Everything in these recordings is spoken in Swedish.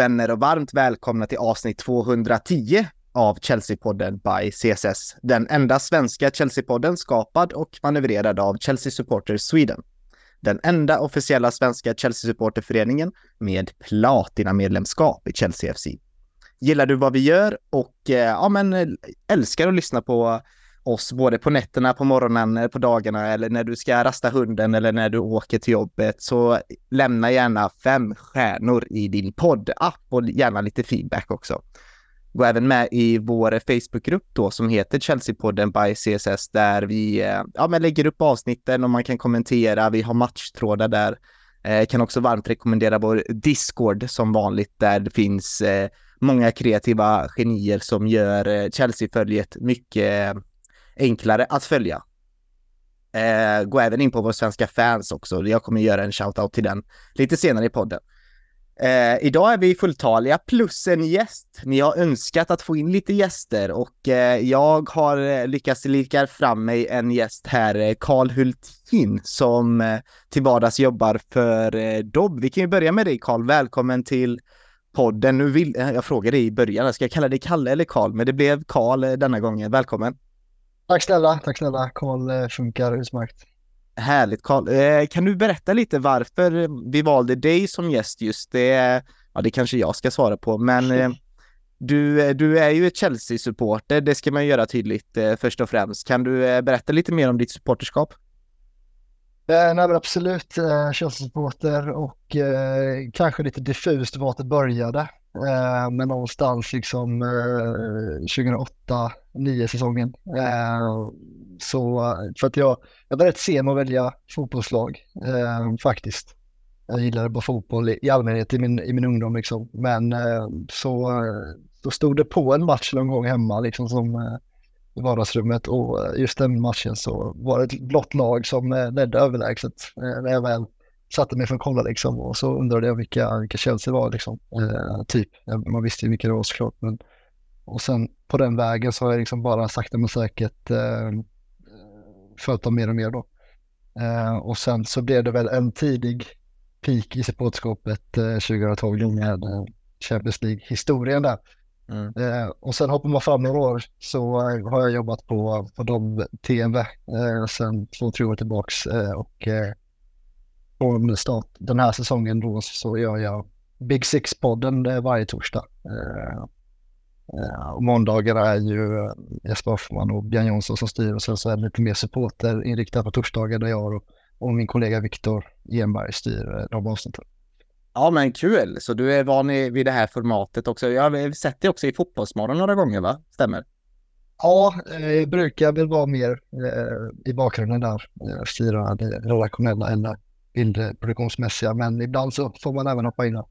Vänner och varmt välkomna till avsnitt 210 av Chelsea-podden by CSS. Den enda svenska Chelsea-podden skapad och manövrerad av Chelsea Supporters Sweden. Den enda officiella svenska Chelsea-supporterföreningen med platina-medlemskap i Chelsea FC. Gillar du vad vi gör och eh, ja, men älskar att lyssna på oss både på nätterna, på morgonen, eh, på dagarna eller när du ska rasta hunden eller när du åker till jobbet så lämna gärna fem stjärnor i din poddapp och gärna lite feedback också. Gå även med i vår Facebookgrupp då som heter Chelsea-podden by CSS där vi eh, ja, men lägger upp avsnitten och man kan kommentera. Vi har matchtrådar där. Eh, kan också varmt rekommendera vår Discord som vanligt där det finns eh, många kreativa genier som gör eh, Chelsea-följet mycket enklare att följa. Eh, gå även in på vår svenska fans också. Jag kommer göra en shout-out till den lite senare i podden. Eh, idag är vi fulltaliga plus en gäst. Ni har önskat att få in lite gäster och eh, jag har eh, lyckats lika fram mig en gäst här, eh, Karl Hultin, som eh, till vardags jobbar för eh, Dobb. Vi kan ju börja med dig Karl. Välkommen till podden. Nu vill, eh, jag frågade dig i början, ska jag kalla dig Kalle eller Karl? Men det blev Karl eh, denna gången. Välkommen! Tack snälla, tack snälla. Karl eh, funkar utmärkt. Härligt Karl. Eh, kan du berätta lite varför vi valde dig som gäst just? Det, ja, det kanske jag ska svara på, men eh, du, du är ju ett Chelsea-supporter, det ska man göra tydligt först och främst. Kan du berätta lite mer om ditt supporterskap? nej men absolut, Chelsea-supporter och eh, kanske lite diffust vart det började. Eh, men någonstans liksom eh, 2008, 9 säsongen. Eh, så för att jag, jag var rätt sen att välja fotbollslag eh, faktiskt. Jag gillade bara fotboll i, i allmänhet i min, i min ungdom liksom. Men eh, så eh, då stod det på en match någon gång hemma liksom som eh, i vardagsrummet och just den matchen så var det ett blått lag som eh, ledde överlägset eh, när jag väl satte mig för att kolla liksom och så undrade jag vilka, vilka Chelsea var liksom. Eh, typ, man visste ju vilka det var såklart. Men, och sen på den vägen så har jag liksom bara sakta men säkert eh, följt dem mer och mer då. Eh, och sen så blev det väl en tidig peak i supportskapet eh, 2012 med eh, Champions League-historien där. Mm. Eh, och sen hoppar man fram några år så eh, har jag jobbat på, på de TMV eh, sen två, tre år tillbaks eh, och eh, från start den här säsongen då så gör jag Big Six-podden eh, varje torsdag. Eh, eh, och måndagar är ju Jesper Hoffman och Björn Jonsson som styr och sen så är det lite mer supporter inriktat på torsdagar där jag och, och min kollega Viktor Enberg styr de avsnitten. Ja men kul, så du är van vid det här formatet också. Jag har sett det också i Fotbollsmorgon några gånger va? Stämmer? Ja, jag brukar väl vara mer i bakgrunden där, styra det redaktionella vindproduktionsmässiga, men ibland så får man även hoppa in här.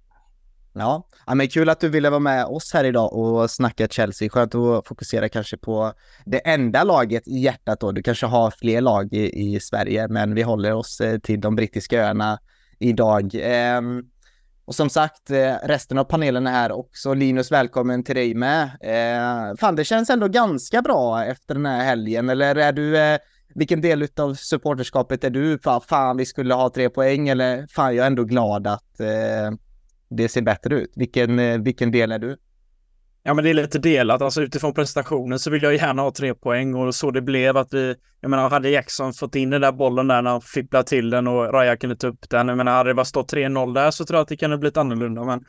Ja. ja, men kul att du ville vara med oss här idag och snacka Chelsea. Skönt att fokusera kanske på det enda laget i hjärtat då. Du kanske har fler lag i, i Sverige, men vi håller oss eh, till de brittiska öarna idag. Ehm, och som sagt, eh, resten av panelen är här också. Linus, välkommen till dig med. Ehm, fan, det känns ändå ganska bra efter den här helgen, eller är du eh, vilken del av supporterskapet är du? Fan, fan, vi skulle ha tre poäng eller fan, jag är ändå glad att eh, det ser bättre ut. Vilken, eh, vilken del är du? Ja, men det är lite delat. Alltså utifrån prestationen så vill jag gärna ha tre poäng och så det blev att vi, jag menar, hade Jackson fått in den där bollen där när han fipplade till den och Raja kunde ta upp den. Jag menar, hade det bara stått 3-0 där så tror jag att det kunde blivit annorlunda. Men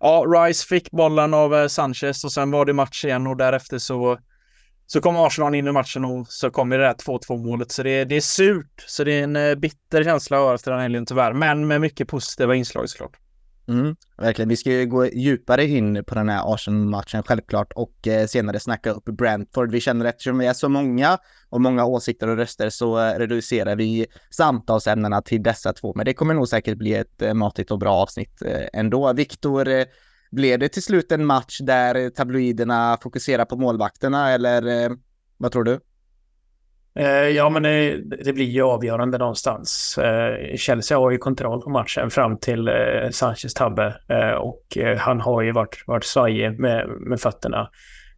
ja, Rice fick bollen av eh, Sanchez och sen var det match igen och därefter så så kom Arsenal in i matchen och så kom det där 2-2 målet. Så det, det är surt. Så det är en eh, bitter känsla efter den helgen tyvärr. Men med mycket positiva inslag såklart. Mm, verkligen. Vi ska ju gå djupare in på den här Arsenal-matchen självklart och eh, senare snacka upp Brentford. Vi känner eftersom vi är så många och många åsikter och röster så eh, reducerar vi samtalsämnena till dessa två. Men det kommer nog säkert bli ett eh, matigt och bra avsnitt eh, ändå. Viktor, eh, blev det till slut en match där eh, tabloiderna fokuserar på målvakterna eller eh, vad tror du? Eh, ja, men det, det, blir ju avgörande någonstans. Eh, Chelsea har ju kontroll på matchen fram till eh, Sanchez tabbe eh, och eh, han har ju varit, varit svajig med, med fötterna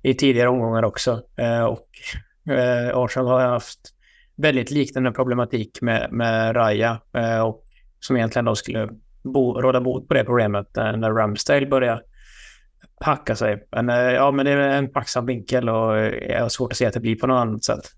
i tidigare omgångar också. Eh, och eh, Arsenal har haft väldigt liknande problematik med, med Raja eh, och som egentligen då skulle bo, råda bot på det problemet eh, när Ramsdale börjar hacka sig. Men eh, ja, men det är en packsam vinkel och eh, jag har svårt att se att det blir på något annat sätt.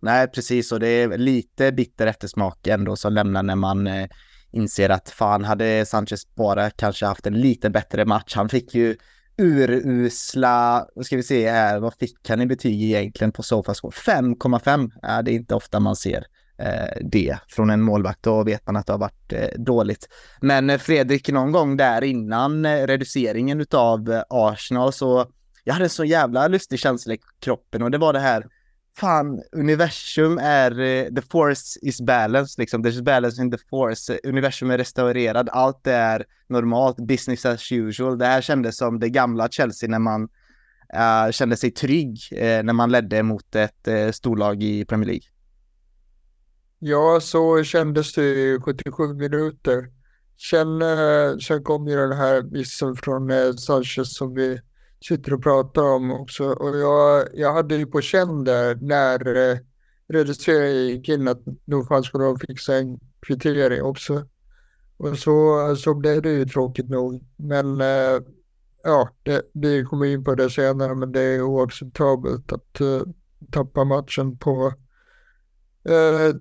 Nej, precis. Och det är lite bitter eftersmak ändå som lämnar när man eh, inser att fan, hade Sanchez bara kanske haft en lite bättre match. Han fick ju urusla, vad ska vi se här, vad fick han i betyg egentligen på Sofascore? 5,5. Ja, det är inte ofta man ser Eh, det från en målvakt. Då vet man att det har varit eh, dåligt. Men eh, Fredrik, någon gång där innan eh, reduceringen av eh, Arsenal så jag hade en så jävla lustig känsla i kroppen och det var det här fan, universum är, eh, the force is balanced liksom, there's balance in the force, universum är restaurerad, allt är normalt, business as usual. Det här kändes som det gamla Chelsea när man uh, kände sig trygg uh, när man ledde mot ett uh, storlag i Premier League. Ja, så kändes det i 77 minuter. Sen, eh, sen kom ju den här missen från eh, Sanchez som vi sitter och pratar om också. Och jag, jag hade ju på känn där när eh, reduceringen gick in att nog fan skulle de fixa en kvittering också. Och så, så blev det ju tråkigt nog. Men eh, ja, det, vi kommer in på det senare, men det är oacceptabelt att uh, tappa matchen på, uh,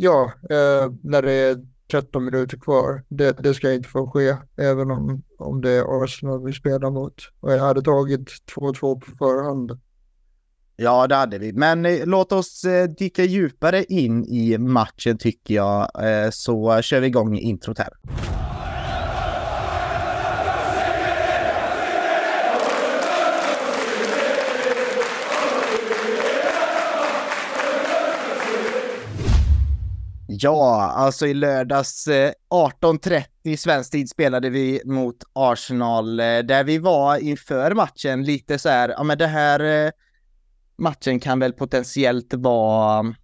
ja, eh, när det är 13 minuter kvar. Det, det ska inte få ske, även om, om det är Arsenal vi spelar mot. Och jag hade tagit 2-2 på förhand. Ja, det hade vi. Men eh, låt oss eh, dyka djupare in i matchen tycker jag. Eh, så kör vi igång introt här. Ja, alltså i lördags eh, 18.30 svensk tid spelade vi mot Arsenal eh, där vi var inför matchen lite så här, ja men det här eh, matchen kan väl potentiellt vara,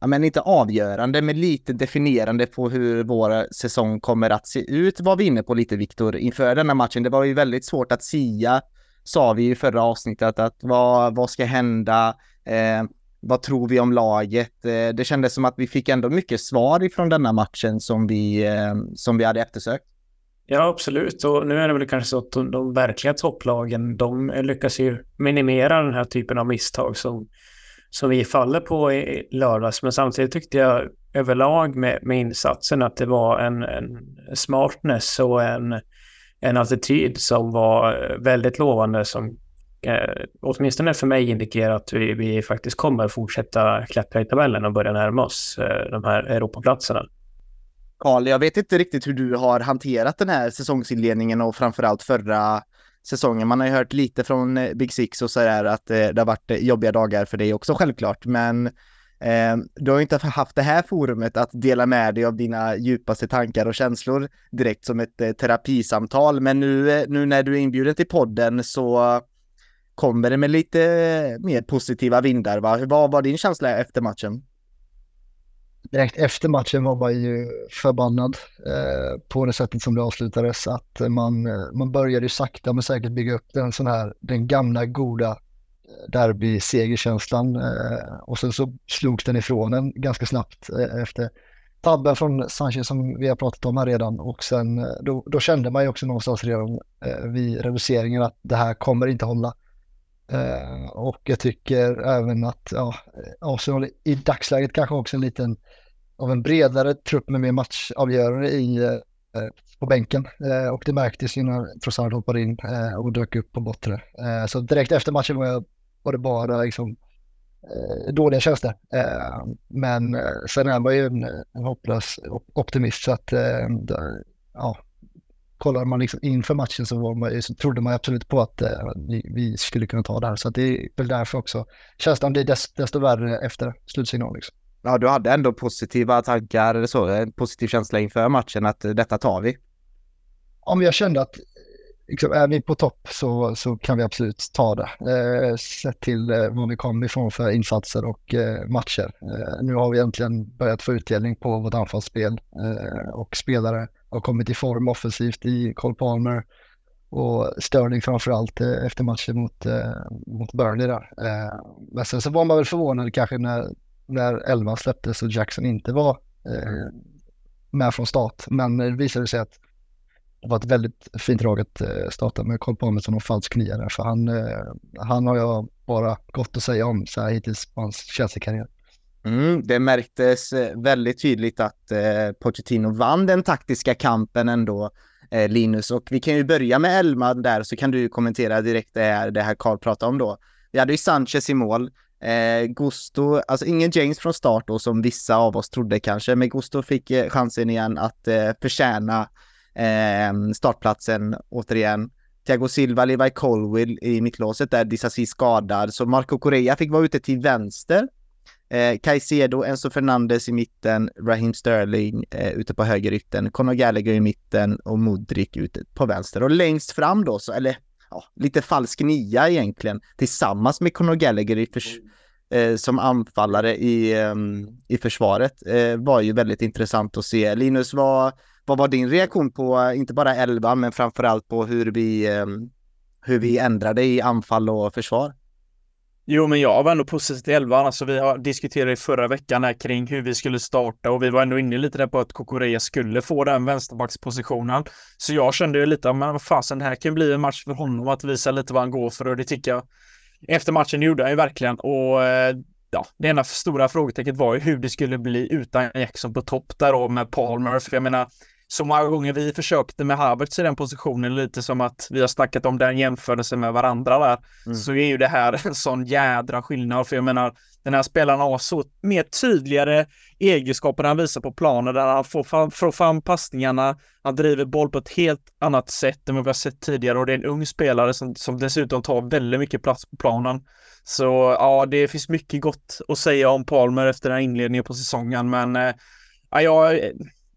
ja men inte avgörande, men lite definierande på hur vår säsong kommer att se ut var vi inne på lite Viktor inför den här matchen. Det var ju väldigt svårt att sia, sa vi i förra avsnittet, att vad, vad ska hända? Eh, vad tror vi om laget? Eh, det kändes som att vi fick ändå mycket svar ifrån denna matchen som vi, eh, som vi hade eftersökt. Ja, absolut. Och nu är det väl kanske så att de, de verkliga topplagen, de lyckas ju minimera den här typen av misstag som, som vi faller på i lördags. Men samtidigt tyckte jag överlag med, med insatsen att det var en, en smartness och en, en attityd som var väldigt lovande som eh, åtminstone för mig indikerar att vi, vi faktiskt kommer fortsätta klättra i tabellen och börja närma oss eh, de här Europaplatserna. Karl, jag vet inte riktigt hur du har hanterat den här säsongsinledningen och framförallt förra säsongen. Man har ju hört lite från eh, Big Six och sådär att eh, det har varit eh, jobbiga dagar för dig också självklart, men eh, du har ju inte haft det här forumet att dela med dig av dina djupaste tankar och känslor direkt som ett eh, terapisamtal. Men nu, eh, nu när du är inbjuden till podden så kommer det med lite mer positiva vindar. Va? Vad var din känsla efter matchen? Direkt efter matchen var man ju förbannad eh, på det sättet som det avslutades. Att man, eh, man började ju sakta men säkert bygga upp den sån här, den gamla goda eh, derby-segerkänslan. Eh, och sen så slogs den ifrån en ganska snabbt eh, efter tabben från Sanchez som vi har pratat om här redan. Och sen eh, då, då kände man ju också någonstans redan vid reduceringen att det här kommer inte hålla. Uh, och jag tycker även att ja, Arsenal i dagsläget kanske också en liten av en bredare trupp med mer matchavgörare i, uh, på bänken. Uh, och det märktes ju när Trossard hoppade in och dök upp på bortre. så direkt efter matchen var, jag, var det bara liksom, dåliga känslor. men sen är man ju en, en hopplös optimist så att ja, kollar man liksom inför matchen så, man, så trodde man absolut på att eh, vi, vi, skulle kunna ta det här. Så det är väl därför också känslan blir dess, desto värre efter slutsignal. Liksom. Ja, du hade ändå positiva tankar eller så, en positiv känsla inför matchen att detta tar vi. Ja, men jag kände att liksom, är vi på topp så, så kan vi absolut ta det. Eh, sett till eh, var vi kom ifrån för insatser och eh, matcher. Eh, nu har vi äntligen börjat få utdelning på vårt anfallsspel eh, och spelare har kommit i form offensivt i Cole Palmer och Sterling framförallt eh, efter matchen mot, eh, mot Burnley där. Eh, men sen så var man väl förvånad kanske när, när 11 släpptes och Jackson inte var med från start. Men det visade sig att det var ett väldigt fint drag att eh, starta med Cole Palmer som någon falsk nia där. För han, eh, han har jag bara gott att säga om så här hittills på hans Chelsea-karriär. Mm, det märktes eh, väldigt tydligt att eh, Pochettino vann den taktiska kampen ändå, eh, Linus. Och vi kan ju börja med Elman där så kan du kommentera direkt det här, det här Carl pratade om då. Vi hade ju Sanchez i mål. Eh, Gusto, alltså ingen James från start då som vissa av oss trodde kanske, men Gusto fick eh, chansen igen att eh, förtjäna eh, startplatsen återigen. Thiago Silva, Levi Colwill i mittlåset där Disasi skadad, så Marco Correa fick vara ute till vänster. Eh, Caicedo, Enzo Fernandes i mitten, Raheem Sterling eh, ute på höger ytten, Conor Gallagher i mitten och Modric ute på vänster. Och längst fram då, så, eller ja, lite falsk nia egentligen, tillsammans med Conor Gallagher i förs- eh, som anfallare i, um, i försvaret eh, var ju väldigt intressant att se. Linus, vad, vad var din reaktion på, inte bara 11, men framförallt på hur vi, um, hur vi ändrade i anfall och försvar? Jo, men jag var ändå positiv till elvan. Alltså, vi har diskuterat i förra veckan här kring hur vi skulle starta och vi var ändå inne lite där på att Kokorea skulle få den vänsterbackspositionen. Så jag kände ju lite, men vad fasen, det här kan bli en match för honom att visa lite vad han går för och det tycker jag. Efter matchen gjorde han ju verkligen och eh, ja, det ena stora frågetecknet var ju hur det skulle bli utan Jackson på topp där och med Palmer. För jag menar, så många gånger vi försökte med Havertz i den positionen, lite som att vi har snackat om den jämförelsen med varandra där, mm. så är ju det här en sån jädra skillnad. För jag menar, den här spelaren har så mer tydligare egenskaper han visar på planen där han får fram, får fram passningarna, han driver boll på ett helt annat sätt än vad vi har sett tidigare och det är en ung spelare som, som dessutom tar väldigt mycket plats på planen. Så ja, det finns mycket gott att säga om Palmer efter den här inledningen på säsongen, men eh, ja, jag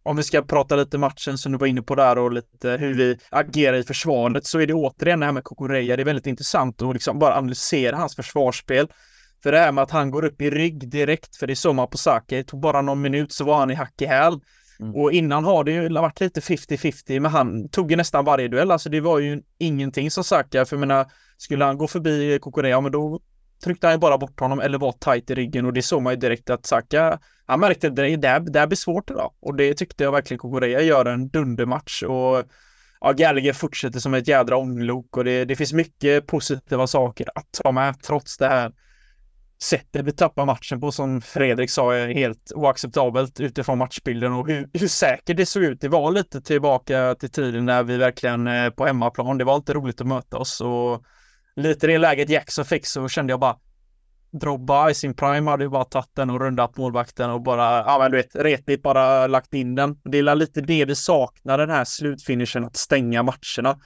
om vi ska prata lite matchen som du var inne på där och lite hur vi agerar i försvaret så är det återigen det här med Kokoreja. Det är väldigt intressant att liksom bara analysera hans försvarsspel. För det här med att han går upp i rygg direkt, för det är så man på Saka, det tog bara någon minut så var han i hack i häl. Mm. Och innan har det ju varit lite 50-50, men han tog ju nästan varje duell. Alltså det var ju ingenting som Saka, för jag menar, skulle han gå förbi Kokorea, men då tryckte han ju bara bort honom eller var tight i ryggen och det såg man ju direkt att Saka, han märkte att det där, det där blir svårt idag och det tyckte jag verkligen Kokorea gör en dundermatch och ja, Gallagher fortsätter som ett jädra ånglok och det, det finns mycket positiva saker att ta med trots det här sättet vi tappar matchen på som Fredrik sa är helt oacceptabelt utifrån matchbilden och hur, hur säkert det såg ut. Det var lite tillbaka till tiden när vi verkligen eh, på hemmaplan, det var alltid roligt att möta oss och lite det läget Jackson fick så kände jag bara Drobba i sin prime hade ju bara tagit den och rundat målvakten och bara, ja men du vet, retligt bara lagt in den. Det är lite det vi saknar, den här slutfinishen, att stänga matcherna.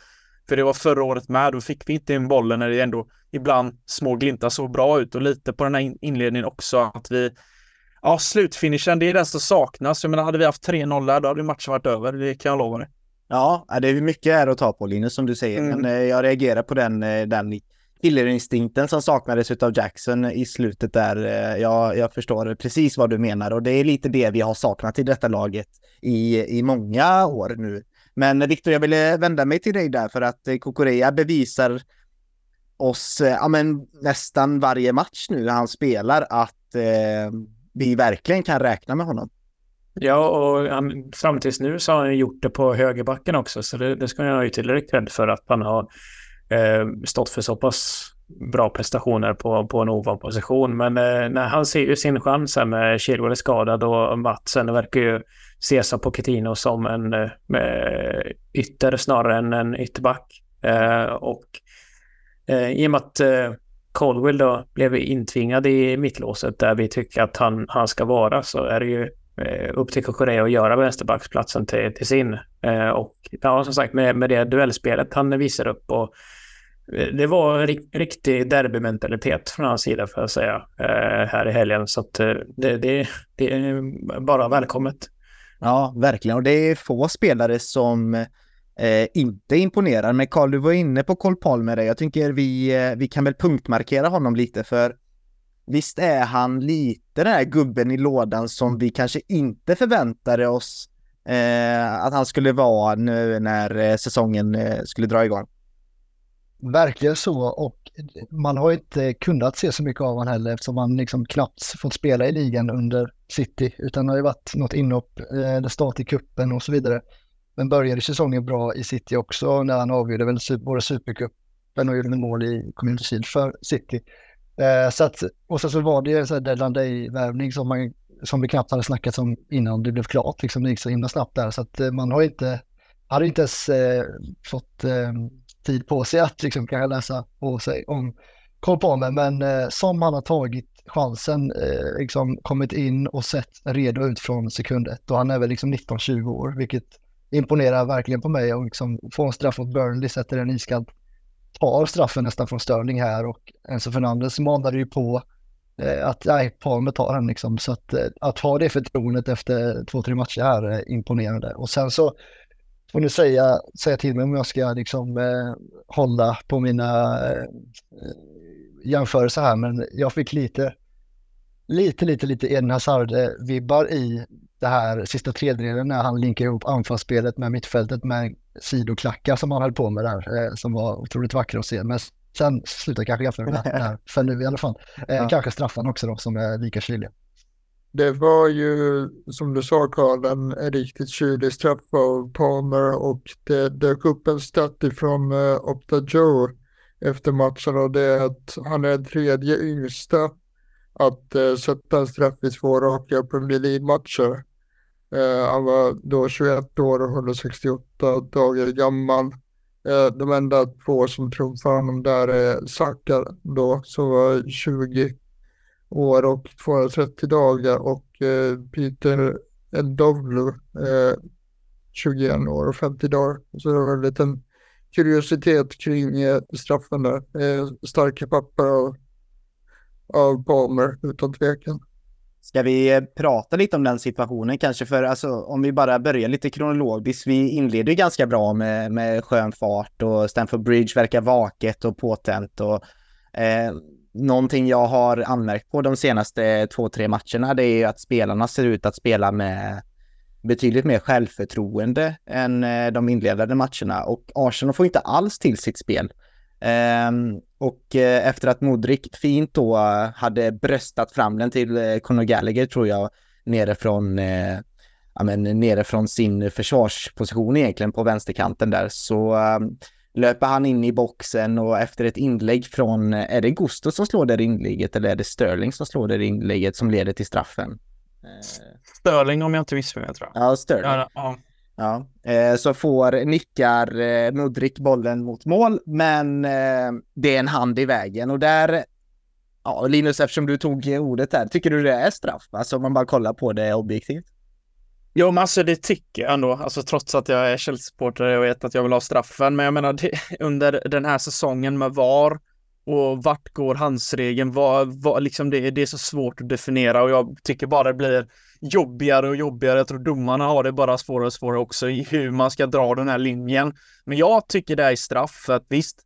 För det var förra året med, då fick vi inte in bollen när det ändå ibland små glimtar såg bra ut och lite på den här inledningen också att vi Ja, slutfinishen, det är den som saknas. Jag menar, hade vi haft 3-0 där, då hade matchen varit över. Det kan jag lova dig. Ja, det är mycket här att ta på Linus som du säger, mm. men eh, jag reagerar på den, eh, den killerinstinkten som saknades av Jackson i slutet där. Eh, jag, jag förstår precis vad du menar och det är lite det vi har saknat i detta laget i, i många år nu. Men Viktor, jag ville vända mig till dig där för att Kokorea bevisar oss ja, men, nästan varje match nu när han spelar att eh, vi verkligen kan räkna med honom. Ja, och han, fram tills nu så har han gjort det på högerbacken också, så det, det ska jag ju tillräckligt cred för att han har eh, stått för så pass bra prestationer på, på en ovan position. Men eh, när han ser ju sin chans här med Chilwell är skadad och Matsen verkar ju ses av Pochettino som en eh, eh, ytter snarare än en ytterback. Eh, och eh, i och med att eh, Colwell då blev intvingad i mittlåset där vi tycker att han, han ska vara så är det ju Eh, upp till Korea och göra vänsterbacksplatsen till, till sin. Eh, och ja, som sagt med, med det duellspelet han visar upp och eh, det var en riktig derbymentalitet från hans sida får jag säga här i helgen. Så att det, det, det är bara välkommet. Ja, verkligen. Och det är få spelare som eh, inte imponerar. Men Karl, du var inne på Cole Palmer. Jag tycker vi, vi kan väl punktmarkera honom lite för visst är han lite den här gubben i lådan som vi kanske inte förväntade oss eh, att han skulle vara nu när eh, säsongen eh, skulle dra igång. Verkligen så och man har inte kunnat se så mycket av honom heller eftersom han liksom knappt fått spela i ligan under City, utan det har ju varit något inhopp, eh, start i kuppen och så vidare. Men började säsongen bra i City också när han avgjorde väl både Supercupen och gjorde mål i Community Shield för City. Eh, så att, och så, så var det ju så här deadline day-värvning som, man, som vi knappt hade snackat om innan det blev klart. Liksom, det gick så himla snabbt där så att eh, man har inte, hade inte ens eh, fått eh, tid på sig att liksom, kanske läsa på sig om Cole Palmer. Men eh, som han har tagit chansen, eh, liksom kommit in och sett redo ut från sekund ett. Och han är väl liksom 19-20 år, vilket imponerar verkligen på mig och liksom få en straff mot Burnley, sätter den iskallt tar straffen nästan från Sterling här och Enzo Fernandes manade ju på eh, att nej, Palme tar den liksom. Så att, eh, att ha det förtroendet efter två, tre matcher här är imponerande. Och sen så får ni säga, säga till mig om jag ska liksom eh, hålla på mina eh, jämförelser här, men jag fick lite, lite, lite, lite Eden Hazard-vibbar i det här sista tredjedelen när han linkar ihop anfallsspelet med mittfältet med sidoklackar som han höll på med där, eh, som var otroligt vackra att se. Men sen slutar kanske det här, för nu i alla fall. Eh, ja. Kanske straffen också då, som är lika kyliga. Det var ju, som du sa Karl, en riktigt kylig straff av Palmer och det dök upp en stat ifrån uh, Opta Joe efter matchen och det är att han är tredje yngsta att uh, sätta en straff i två raka Premier League-matcher. Eh, han var då 21 år och 168 dagar gammal. Eh, de enda två som tror honom där är Saka då, som var 20 år och 230 dagar och eh, Peter Ndovlu, 21 år och 50 dagar. Så det var en liten kuriositet kring straffen där. starka papper av, av Palmer utan tvekan. Ska vi eh, prata lite om den situationen kanske? För alltså, om vi bara börjar lite kronologiskt. Vi inleder ju ganska bra med, med skön fart och Stamford Bridge verkar vaket och påtänt. Och, eh, någonting jag har anmärkt på de senaste två, tre matcherna det är att spelarna ser ut att spela med betydligt mer självförtroende än eh, de inledande matcherna och Arsenal får inte alls till sitt spel. Um, och uh, efter att Modric fint då uh, hade bröstat fram den till uh, Conor Gallagher tror jag, nerifrån, uh, ja, men, nerifrån sin försvarsposition egentligen på vänsterkanten där, så um, löper han in i boxen och efter ett inlägg från, är det Gusto som slår det inlägget eller är det Sterling som slår det inlägget som leder till straffen? Sterling om jag inte missminner mig tror jag. Ja, Sterling. Ja, ja. Ja, eh, så får nickar eh, Mudrik bollen mot mål, men eh, det är en hand i vägen och där, ja Linus eftersom du tog ordet där, tycker du det är straff? Alltså om man bara kollar på det objektivt? Jo, men alltså det tycker jag ändå, alltså trots att jag är Chelsea-supporter och vet att jag vill ha straffen, men jag menar det, under den här säsongen med VAR och vart går handsregeln? Vad, vad, liksom det, det är så svårt att definiera och jag tycker bara det blir jobbigare och jobbigare. Jag tror domarna har det bara svårare och svårare också i hur man ska dra den här linjen. Men jag tycker det är straff för att visst,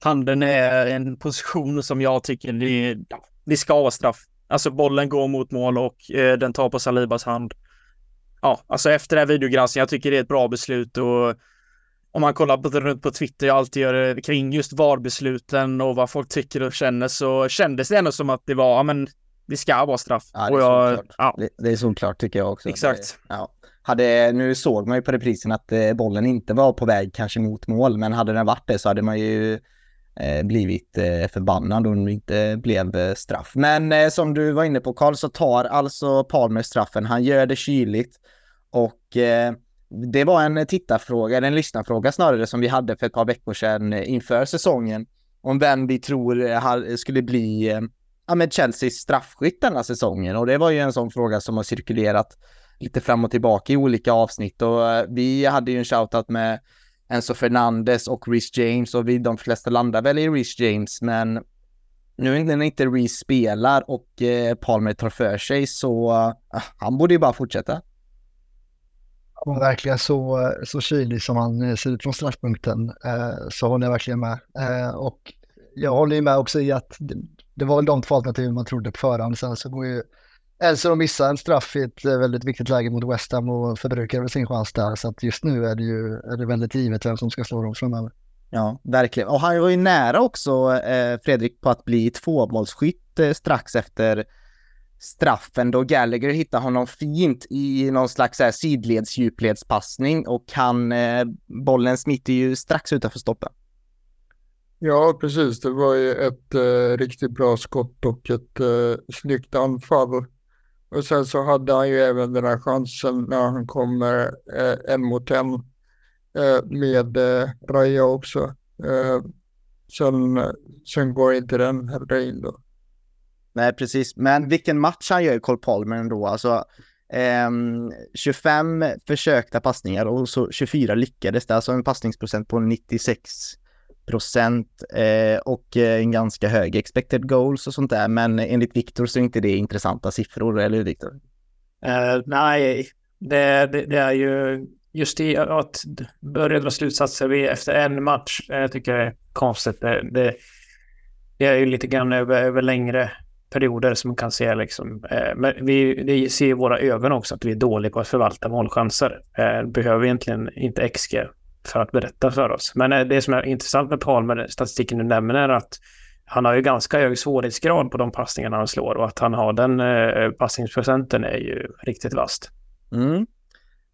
handen är en position som jag tycker det, det ska vara straff. Alltså bollen går mot mål och eh, den tar på Salibas hand. Ja, alltså efter den här videogranskningen, jag tycker det är ett bra beslut och om man kollar på, runt på Twitter, jag alltid gör det kring just VAR-besluten och vad folk tycker och känner så kändes det ändå som att det var, ja men det ska vara straff. Ja, det, är jag, ja. det, det är solklart tycker jag också. Exakt. Det, ja. Hade, nu såg man ju på reprisen att eh, bollen inte var på väg kanske mot mål, men hade den varit det så hade man ju eh, blivit eh, förbannad om det inte blev eh, straff. Men eh, som du var inne på Karl så tar alltså Palmer straffen. Han gör det kyligt och eh, det var en tittarfråga, eller en lyssnarfråga snarare, som vi hade för ett par veckor sedan inför säsongen. Om vem vi tror skulle bli ja, med Chelseas straffskytt denna säsongen och det var ju en sån fråga som har cirkulerat lite fram och tillbaka i olika avsnitt och eh, vi hade ju en shoutout med Enzo Fernandes och Rhys James och vi de flesta landar väl i Rhys James men nu när inte Rhys spelar och eh, Palmer tar för sig så eh, han borde ju bara fortsätta. Ja, verkligen så, eh, så kylig som han eh, ser ut från straffpunkten eh, så håller jag verkligen med. Eh, och jag håller ju med också i att det var väl de två alternativen man trodde på förhand. Sen så går ju Elser att missa en straff i ett eh, väldigt viktigt läge mot West Ham och förbrukar väl sin chans där. Så att just nu är det ju är det väldigt givet vem som ska slå dem framöver. Ja, verkligen. Och han var ju nära också, eh, Fredrik, på att bli tvåmålsskytt eh, strax efter straffen då Gallagher hittar honom fint i någon slags eh, sidleds djupledspassning och han, eh, bollen smiter ju strax utanför stoppen. Ja, precis. Det var ju ett eh, riktigt bra skott och ett eh, snyggt anfall. Och sen så hade han ju även den här chansen när han kommer eh, en mot en eh, med eh, Raja också. Eh, sen, sen går inte den heller in då. Nej, precis. Men vilken match han gör i Cole Palmer ändå. Alltså, ehm, 25 försökta passningar och så 24 lyckades. Det är alltså en passningsprocent på 96 procent eh, och eh, en ganska hög expected goals och sånt där. Men enligt Viktor så är inte det intressanta siffror, eller hur Viktor? Uh, eh, nej, det, det, det, är ju just i att börja dra slutsatser efter en match. Eh, jag tycker det är konstigt. Det, det, det är ju lite grann över, över längre perioder som man kan se liksom. Men vi det ser i våra ögon också att vi är dåliga på att förvalta målchanser. Behöver egentligen inte XG för att berätta för oss. Men eh, det som är intressant med Palmer, statistiken du nämner, är att han har ju ganska hög svårighetsgrad på de passningarna han slår och att han har den eh, passningsprocenten är ju riktigt vast. Mm.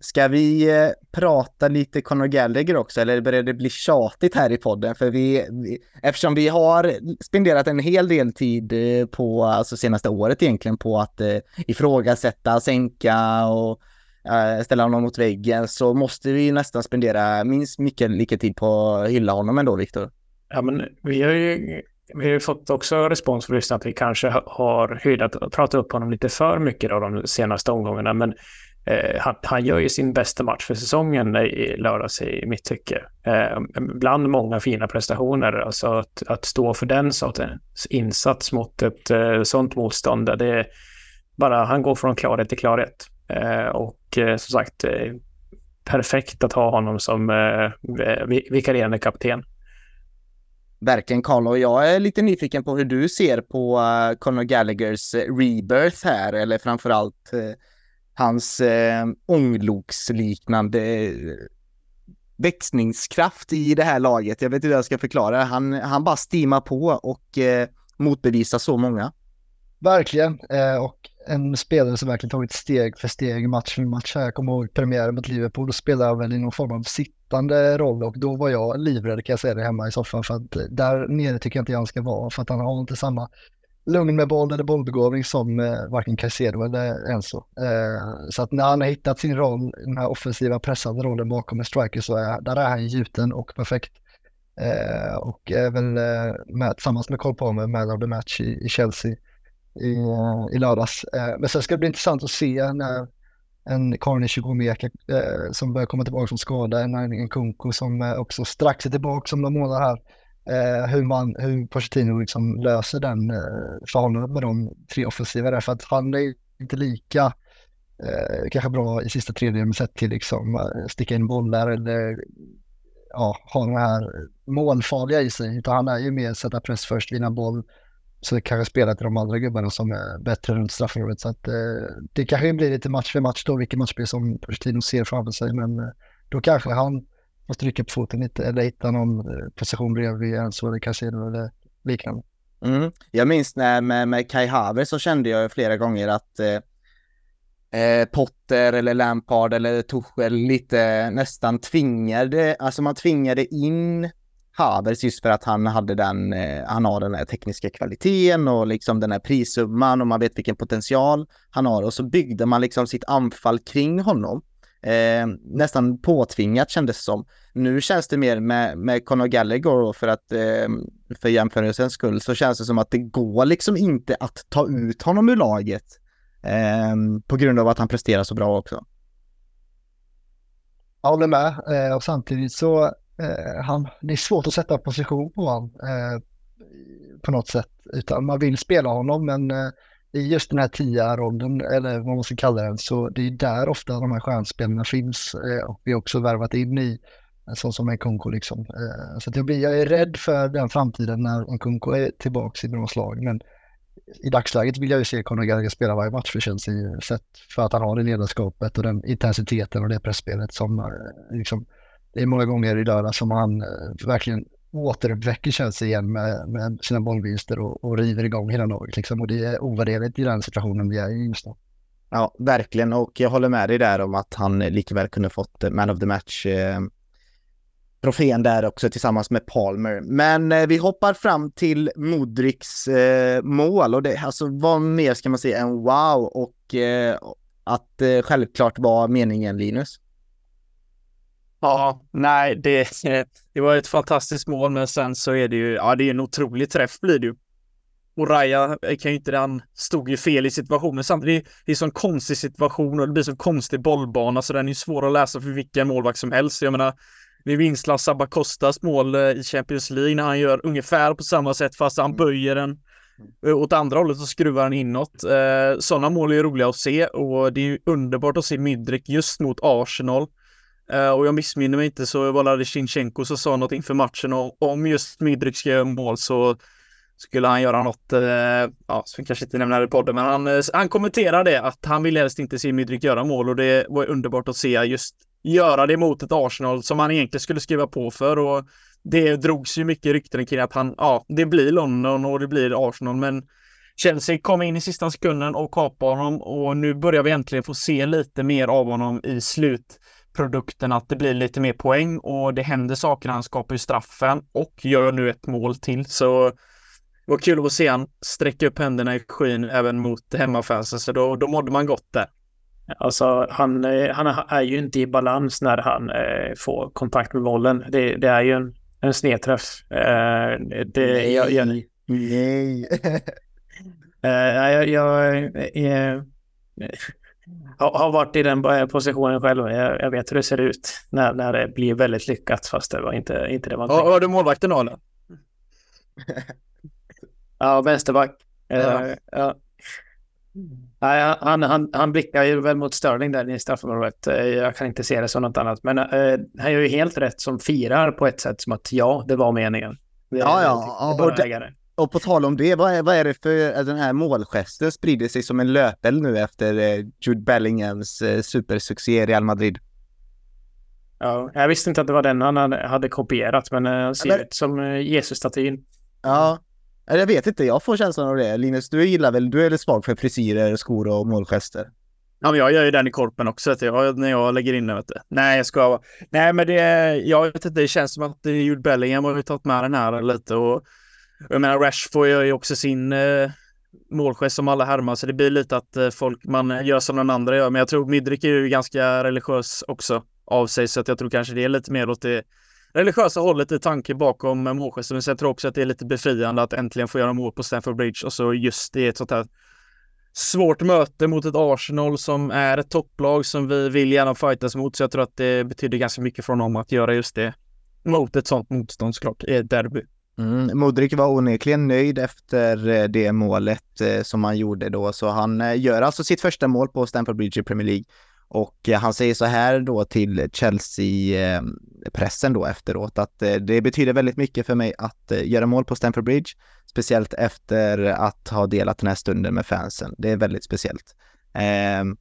Ska vi eh, prata lite Conor Gallagher också, eller börjar det bli tjatigt här i podden? För vi, vi, eftersom vi har spenderat en hel del tid på, alltså senaste året egentligen, på att eh, ifrågasätta, sänka och Eh, ställa honom mot väggen, så måste vi nästan spendera minst mycket lika tid på att hylla honom ändå, Viktor. Ja, men vi har ju vi har fått också respons från lyssnarna att vi kanske har hyllat och pratat upp honom lite för mycket då de senaste omgångarna. Men Eh, han, han, gör ju sin bästa match för säsongen i lördags i mitt tycke. Eh, bland många fina prestationer. Alltså att, att stå för den sortens insats mot ett eh, sånt motstånd. Det är bara, han går från klarhet till klarhet. Eh, och som sagt, eh, perfekt att ha honom som eh, vikarierande kapten. Verkligen Karl och jag är lite nyfiken på hur du ser på uh, Conor Gallaghers rebirth här eller framförallt uh, hans eh, ångloksliknande växningskraft i det här laget. Jag vet inte hur jag ska förklara. Han, han bara stimar på och eh, motbevisar så många. Verkligen, eh, och en spelare som verkligen tagit steg för steg match för match. Jag kommer ihåg premiären mot Liverpool, då spelade jag väl i någon form av sittande roll och då var jag livrädd kan jag säga det hemma i soffan för att där nere tycker jag inte han ska vara för att han har inte samma lugn med boll eller bollbegåvning som eh, varken Caicedo eller Enzo. Eh, så att när han har hittat sin roll, den här offensiva pressande rollen bakom en striker så är, där är han gjuten och perfekt. Eh, och är väl eh, med, tillsammans med Cole Palmer med of the match i, i Chelsea i, i lördags. Eh, men sen ska det bli intressant att se när en Carnage Gomeka uh, som börjar komma tillbaka från skada, en, en Kunko som eh, också strax är tillbaka som de målar här eh, hur, man, hur Pochettino liksom löser den eh, förhållandet med de tre offensiva där. För att han är inte lika eh, kanske bra i sista tredjedelen sett till liksom eh, sticka in bollar eller ja, ha den här målfarliga i sig. Utan han är ju mer sätta press först, vinna boll. Så kan kanske spela till de andra gubbarna som är bättre runt straffområdet. Så att eh, det kanske blir lite match för match då, vilken matchspel som Pochettino ser framför sig. Men eh, då kanske han måste rycka på foten lite eller hitta någon eh, position bredvid Enzo eller Casino eller liknande. Mm. Jag minns när med, med Kai Haver så kände jag flera gånger att eh, eh, Potter eller Lampard eller Tuchel lite nästan tvingade, alltså man tvingade in Havers just för att han hade den, eh, han har den här tekniska kvaliteten och liksom den här prissumman och man vet vilken potential han har och så byggde man liksom sitt anfall kring honom. Eh, nästan påtvingat kändes det som. Nu känns det mer med, med Conor Gallagher för att eh, för jämförelsens skull så känns det som att det går liksom inte att ta ut honom ur laget eh, på grund av att han presterar så bra också. Jag håller med eh, och samtidigt så Eh, han, det är svårt att sätta position på honom eh, på något sätt utan man vill spela honom men eh, i just den här tia-rollen, eller vad man ska kalla den, så det är där ofta de här stjärnspelarna finns. Eh, och vi har också värvat in i eh, en sån som Nkunku liksom. Eh, så jag, blir, jag är rädd för den framtiden när Nkunku är tillbaka i bra slag. Men i dagsläget vill jag ju se Conor Gallagher spela varje match för Chelsea. Sett för att han har det ledarskapet och den intensiteten och det pressspelet som eh, liksom, det är många gånger i lördag som han eh, verkligen återuppväcker Chelsea igen med, med sina bollvinster och, och river igång hela laget. Liksom. Och det är ovärderligt i den situationen vi är i just nu. Ja, verkligen. Och jag håller med dig där om att han likväl kunde fått Man of the Match eh, trofén där också tillsammans med Palmer. Men eh, vi hoppar fram till Modriks eh, mål och det, alltså vad mer ska man säga än wow och eh, att eh, självklart var meningen Linus. Ja, nej, det, det var ett fantastiskt mål, men sen så är det ju, ja, det är en otrolig träff blir det ju. Och Raja kan ju inte, han stod ju fel i situationen. Samtidigt, det är en sån konstig situation och det blir så konstig bollbana så den är ju svår att läsa för vilken målvakt som helst. Jag menar, vi minns Sabba Costas mål eh, i Champions League när han gör ungefär på samma sätt fast han mm. böjer den eh, åt andra hållet och skruvar den inåt. Eh, sådana mål är ju roliga att se och det är ju underbart att se Midrik just mot Arsenal. Eh, och jag missminner mig inte så var det Shinchenko som sa något inför matchen och om just Midrik ska göra mål så skulle han göra något, eh, ja, som kanske inte nämner i podden, men han, eh, han kommenterade det att han vill helst inte se Midrik göra mål och det var underbart att se just göra det mot ett Arsenal som han egentligen skulle skriva på för och det drogs ju mycket rykten kring att han, ja, det blir London och det blir Arsenal, men Chelsea kom in i sista sekunden och kapade honom och nu börjar vi äntligen få se lite mer av honom i slut slutprodukten, att det blir lite mer poäng och det händer saker. Han skapar ju straffen och gör nu ett mål till, så det var kul att se han sträcka upp händerna i skyn även mot hemmafansen, så då, då mådde man gott där. Alltså han, eh, han är ju inte i balans när han eh, får kontakt med bollen. Det, det är ju en, en snedträff. Eh, det, nej. Jag, jag, nej. eh, jag, jag eh, har varit i den positionen själv. Jag, jag, vet hur det ser ut när, när det blir väldigt lyckat fast det var inte, inte det man tänkte. Har du målvakten eller? ja, vänsterback. Ja. Uh, ja. Nej, han, han, han blickar ju väl mot Sterling där i straffområdet. Eh, jag kan inte se det som något annat. Men uh, han gör ju helt rätt som firar på ett sätt som att ja, det var meningen. Det, ja, ja. Det, det och, och på tal om det, vad är, vad är det för den här målgesten sprider sig som en löpeld nu efter uh, Jude Bellinghams uh, supersuccé i Real Madrid? Ja, jag visste inte att det var den han hade kopierat, men han ser ut som Jesus-statyn. Ja, jag vet inte, jag får känslan av det. Linus, du gillar väl, du är väl svag för frisyrer, skor och målgester? Ja, men jag gör ju den i korpen också, jag, när jag lägger in den, vet du. Nej, jag ska Nej, men det, jag vet inte, det känns som att Jude Bellingham har ju tagit med den här lite och jag menar, Rashford gör ju också sin eh, målgest som alla härmar, så det blir lite att eh, folk, man gör som den andra gör. Men jag tror Midrik är ju ganska religiös också av sig, så att jag tror kanske det är lite mer åt det religiösa hållet i tanke bakom målgesten. Men sen tror jag också att det är lite befriande att äntligen få göra mål på Stamford Bridge och så just i ett sånt här svårt möte mot ett Arsenal som är ett topplag som vi vill gärna fightas mot. Så jag tror att det betyder ganska mycket för honom att göra just det mot ett sånt motstånd såklart i ett derby. Mm, Modric var onekligen nöjd efter eh, det målet eh, som han gjorde då, så han eh, gör alltså sitt första mål på Stamford Bridge i Premier League. Och han säger så här då till Chelsea-pressen då efteråt att det betyder väldigt mycket för mig att göra mål på Stamford Bridge, speciellt efter att ha delat den här stunden med fansen. Det är väldigt speciellt. Ehm,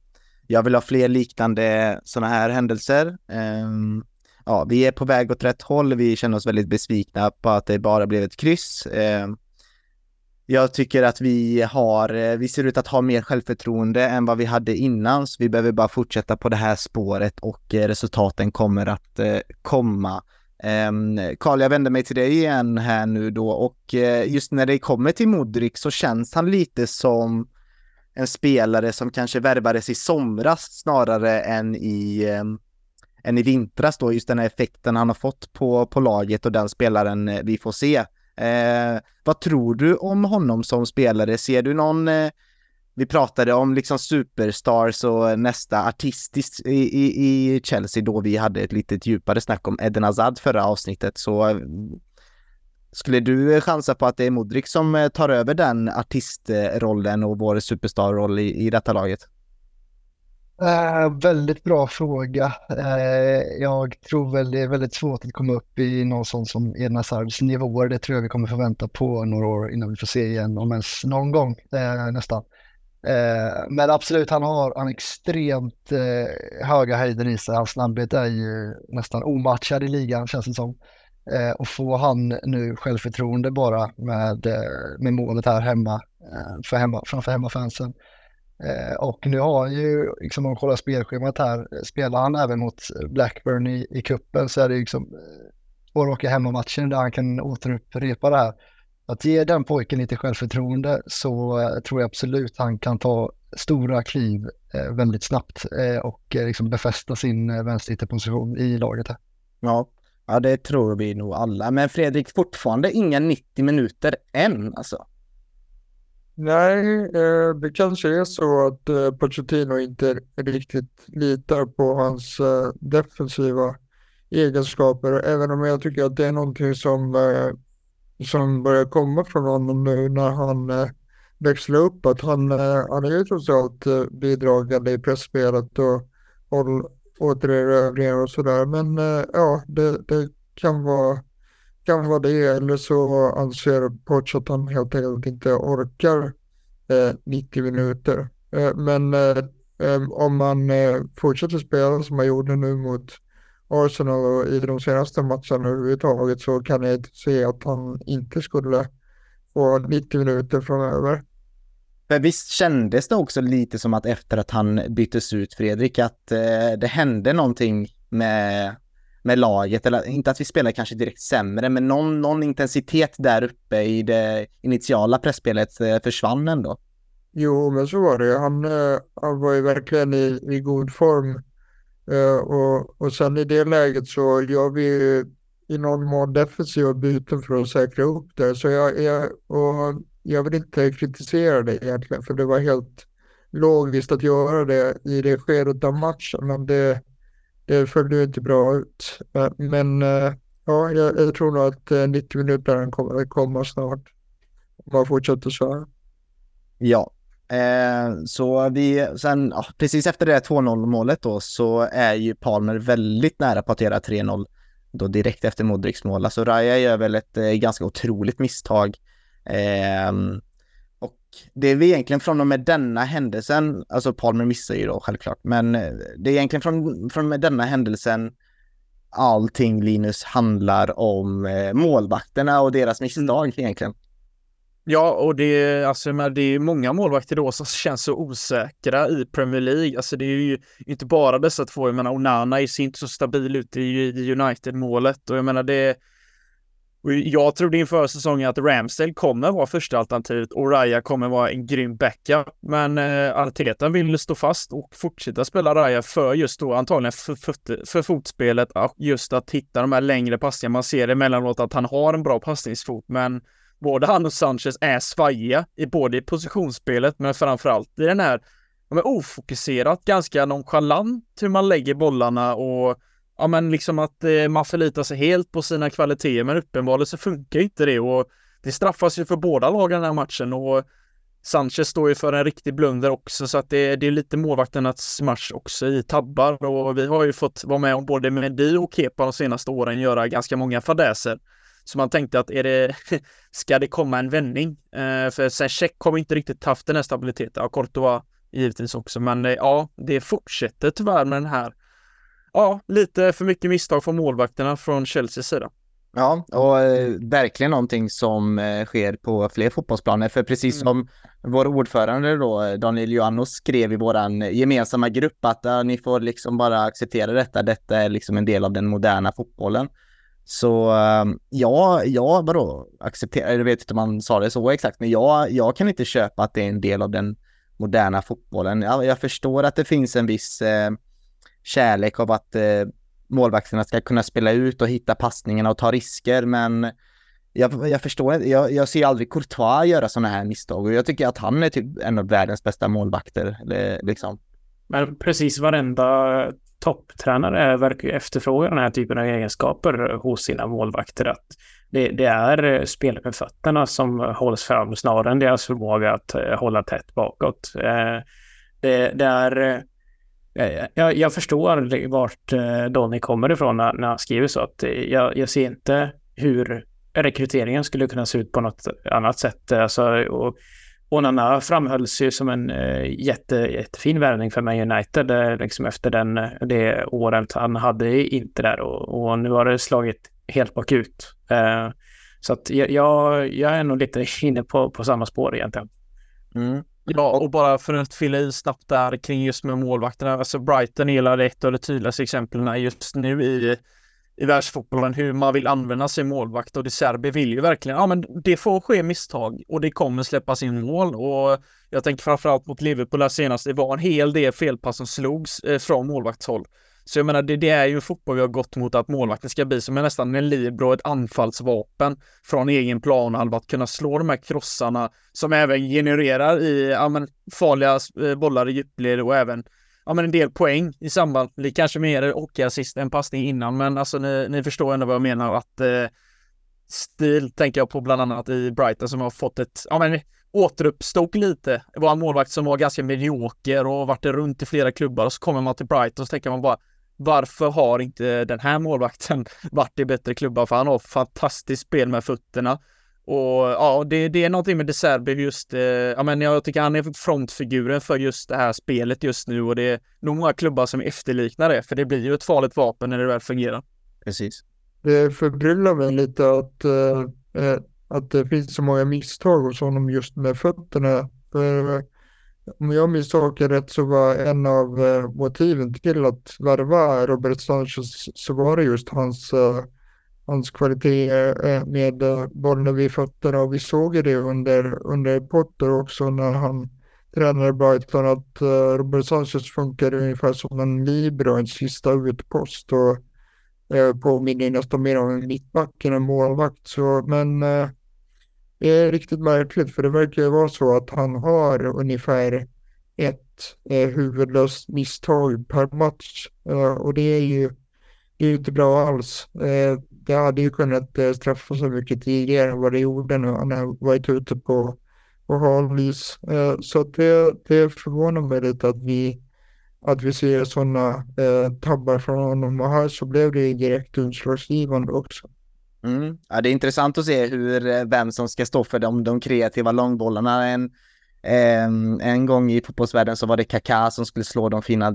jag vill ha fler liknande sådana här händelser. Ehm, Ja, vi är på väg åt rätt håll. Vi känner oss väldigt besvikna på att det bara blev ett kryss. Ehm, jag tycker att vi har, eh, vi ser ut att ha mer självförtroende än vad vi hade innan, så vi behöver bara fortsätta på det här spåret och eh, resultaten kommer att eh, komma. Ehm, Karl, jag vänder mig till dig igen här nu då och just när det kommer till Modric så känns han lite som en spelare som kanske värvades i somras snarare än i, ehm, än i vintras då, just den här effekten han har fått på, på laget och den spelaren eh, vi får se. Eh, vad tror du om honom som spelare? Ser du någon, eh, vi pratade om liksom superstars och nästa artistiskt i, i, i, Chelsea då vi hade ett lite djupare snack om Eden Hazard förra avsnittet så eh, skulle du chansa på att det är Modric som eh, tar över den artistrollen och vår superstarroll i, i detta laget? Uh, väldigt bra fråga. Uh, jag tror väl det är väldigt svårt att komma upp i någon sån som Edna Hazards nivåer. Det tror jag vi kommer få vänta på några år innan vi får se igen, om ens någon gång uh, nästan. men absolut, han har han extremt höga höjder i sig. Hans snabbhet är ju nästan omatchad i ligan känns det som. Eh, och få han nu självförtroende bara med, med målet här hemma, eh, för hemma framför hemmafansen. Eh, och nu har han ju, liksom om man kollar spelschemat här, spelar han även mot eh, Blackburn i, i kuppen så är det liksom eh, två raka hemmamatcher där han kan återupprepa det här. Att ge den pojken lite självförtroende så tror jag absolut han kan ta stora kliv väldigt snabbt och liksom befästa sin eh, vänsterytterposition i laget här. Ja. ja, det tror vi nog alla. Men Fredrik, fortfarande inga 90 minuter än alltså. Nej, eh, det kanske är så att eh, Pochettino inte riktigt litar på hans eh, defensiva egenskaper, även om jag tycker att det är någonting som, eh, som börjar komma från honom nu när han eh, växlar upp, att han, eh, han är ju trots allt eh, bidragande i pressspelet och håll, återerövringar och sådär, men eh, ja, det, det kan vara kan vara det eller så anser Poch att han helt enkelt inte orkar eh, 90 minuter. Eh, men eh, eh, om man eh, fortsätter spela som man gjorde nu mot Arsenal och i de senaste matcherna överhuvudtaget så kan jag inte se att han inte skulle få 90 minuter framöver. För visst kändes det också lite som att efter att han byttes ut, Fredrik, att eh, det hände någonting med, med laget, eller inte att vi spelade kanske direkt sämre, men någon, någon intensitet där uppe i det initiala pressspelet eh, försvann ändå. Jo, men så var det. Han, eh, han var ju verkligen i, i god form. Eh, och, och sen i det läget så gör vi ju i någon mån defensiva byten för att säkra upp det. Så jag, jag, och jag vill inte kritisera det egentligen, för det var helt logiskt att göra det i det skedet av matchen. Men det, Eh, det följde ju inte bra ut. Eh, men eh, ja, jag, jag tror nog att 90 minuter kommer att komma snart. Om man fortsätter så här. Ja, eh, så vi sen ja, precis efter det 2-0 målet då så är ju Palmer väldigt nära på att göra 3-0 då direkt efter Modrics mål. Alltså Raja gör väl ett eh, ganska otroligt misstag. eh, det är egentligen från och med denna händelsen, alltså Palmer missar ju då självklart, men eh, det är egentligen från, från och med denna händelsen allting Linus handlar om eh, målvakterna och deras misstag egentligen. Ja, och det är, alltså, det är många målvakter då som känns så osäkra i Premier League. Alltså det är ju inte bara dessa två. Jag menar, Onana ser inte så stabil ut i United-målet och jag menar det och jag trodde inför säsongen att Ramsdale kommer vara första alternativet och Raya kommer vara en grym backup. Men eh, Arteta vill stå fast och fortsätta spela Raya för just då antagligen för, för, för fotspelet just att hitta de här längre passningarna. Man ser emellanåt att han har en bra passningsfot, men både han och Sanchez är svajiga i både i positionsspelet men framförallt i den här, de är ofokuserat, ganska nonchalant hur man lägger bollarna och ja men liksom att eh, man förlitar sig helt på sina kvaliteter men uppenbarligen så funkar inte det och det straffas ju för båda lagen den här matchen och Sanchez står ju för en riktig blunder också så att det, det är lite målvakternas match också i tabbar och vi har ju fått vara med om både Medi och Kepa de senaste åren göra ganska många fadäser. Så man tänkte att är det, ska det komma en vändning? Eh, för sen Check kommer inte riktigt haft den här stabiliteten. Ja, Courtois givetvis också, men eh, ja, det fortsätter tyvärr med den här. Ja, lite för mycket misstag från målvakterna från Chelseas sida. Ja, och eh, verkligen någonting som eh, sker på fler fotbollsplaner. För precis Mm. som vår ordförande då, Daniel Joannos skrev i våran gemensamma grupp att ja, ni får liksom bara acceptera detta. Detta är liksom en del av den moderna fotbollen. Så eh, ja, ja, vadå acceptera? Jag vet inte om man sa det så exakt, men jag, jag kan inte köpa att det är en del av den moderna fotbollen. Jag, jag förstår att det finns en viss eh, kärlek av att eh, målvakterna ska kunna spela ut och hitta passningarna och ta risker, men jag, jag förstår inte, jag, jag ser aldrig Courtois göra sådana här misstag och jag tycker att han är typ en av världens bästa målvakter. Liksom. Men precis varenda topptränare verkar ju efterfråga den här typen av egenskaper hos sina målvakter. Att det, det är eh, spelet med fötterna som hålls fram snarare än deras förmåga att eh, hålla tätt bakåt. Eh, det, det är... Eh, jag, jag förstår vart eh, Donny kommer ifrån när, när han skriver så. Att eh, jag, jag ser inte hur rekryteringen skulle kunna se ut på något annat sätt. Alltså, och Onana framhölls ju som en jätte, jättefin värvning för Man United liksom efter den, det året han hade inte där och, och nu har det slagit helt bakut. Eh, så att jag, jag är nog lite inne på, på samma spår egentligen. Mm. Ja, och bara för att fylla i snabbt där kring just med målvakterna. Alltså Brighton är ett av de tydligaste exemplen just nu i, i världsfotbollen hur man vill använda sig målvakt och De Serbi vill ju verkligen, ja men det får ske misstag och det kommer släppas in mål och jag tänker framförallt mot Liverpool här senast, det var en hel del felpass som slogs eh, från målvaktshåll. Så jag menar, det, det, är ju en fotboll vi har gått mot att målvakten ska bli som är nästan en libero, ett anfallsvapen från egen planhalva, att kunna slå de här krossarna som även genererar i ja, men, farliga eh, bollar i djupled och även ja, men en del poäng i samband. Det kanske mer hockeyassist än passning innan, men alltså ni, ni förstår ändå vad jag menar att eh, stil tänker jag på bland annat i Brighton som har fått ett, ja men återuppstod lite. Det var en målvakt som var ganska medioker och varit runt i flera klubbar och så kommer man till Brighton och så tänker man bara varför har inte den här målvakten varit i bättre klubbar? För han har fantastiskt spel med fötterna. Och ja, det, det är någonting med De Serbi just, eh, ja men jag tycker han är frontfiguren för just det här spelet just nu och det är nog många klubbar som efterliknar det, för det blir ju ett farligt vapen när det väl fungerar. Precis. Det förbryllar mig lite att, äh, att det finns så många misstag hos honom just med fötterna. För om jag minns saken rätt så var en av eh, motiven till att värva Robert Sanchez så var det just hans, eh, hans kvalitet eh, med eh, bollen vid fötterna. Och vi såg det under, under Potter också när han tränade Brighton att eh, Robert Sanchez funkar ungefär som en libero, en sista utpost. Och eh, påminner nästan mer om en mittback än en målvakt. Så, men eh, det är riktigt märkligt för det verkar ju vara så att han har ungefär ett eh, huvudlöst misstag per match. Eh, och det är ju det är inte bra alls. Eh, det hade ju kunnat eh, straffa så mycket tidigare än vad det gjorde nu. Han har varit ute på, på halvis. Eh, så det, det förvånar mig lite att vi, att vi ser sådana eh, tabbar från honom. Och här så blev det direkt utslagsgivande också. Mm. Ja, det är intressant att se hur, eh, vem som ska stå för de, de kreativa långbollarna. En, en, en gång i fotbollsvärlden så var det Kaká som skulle slå de fina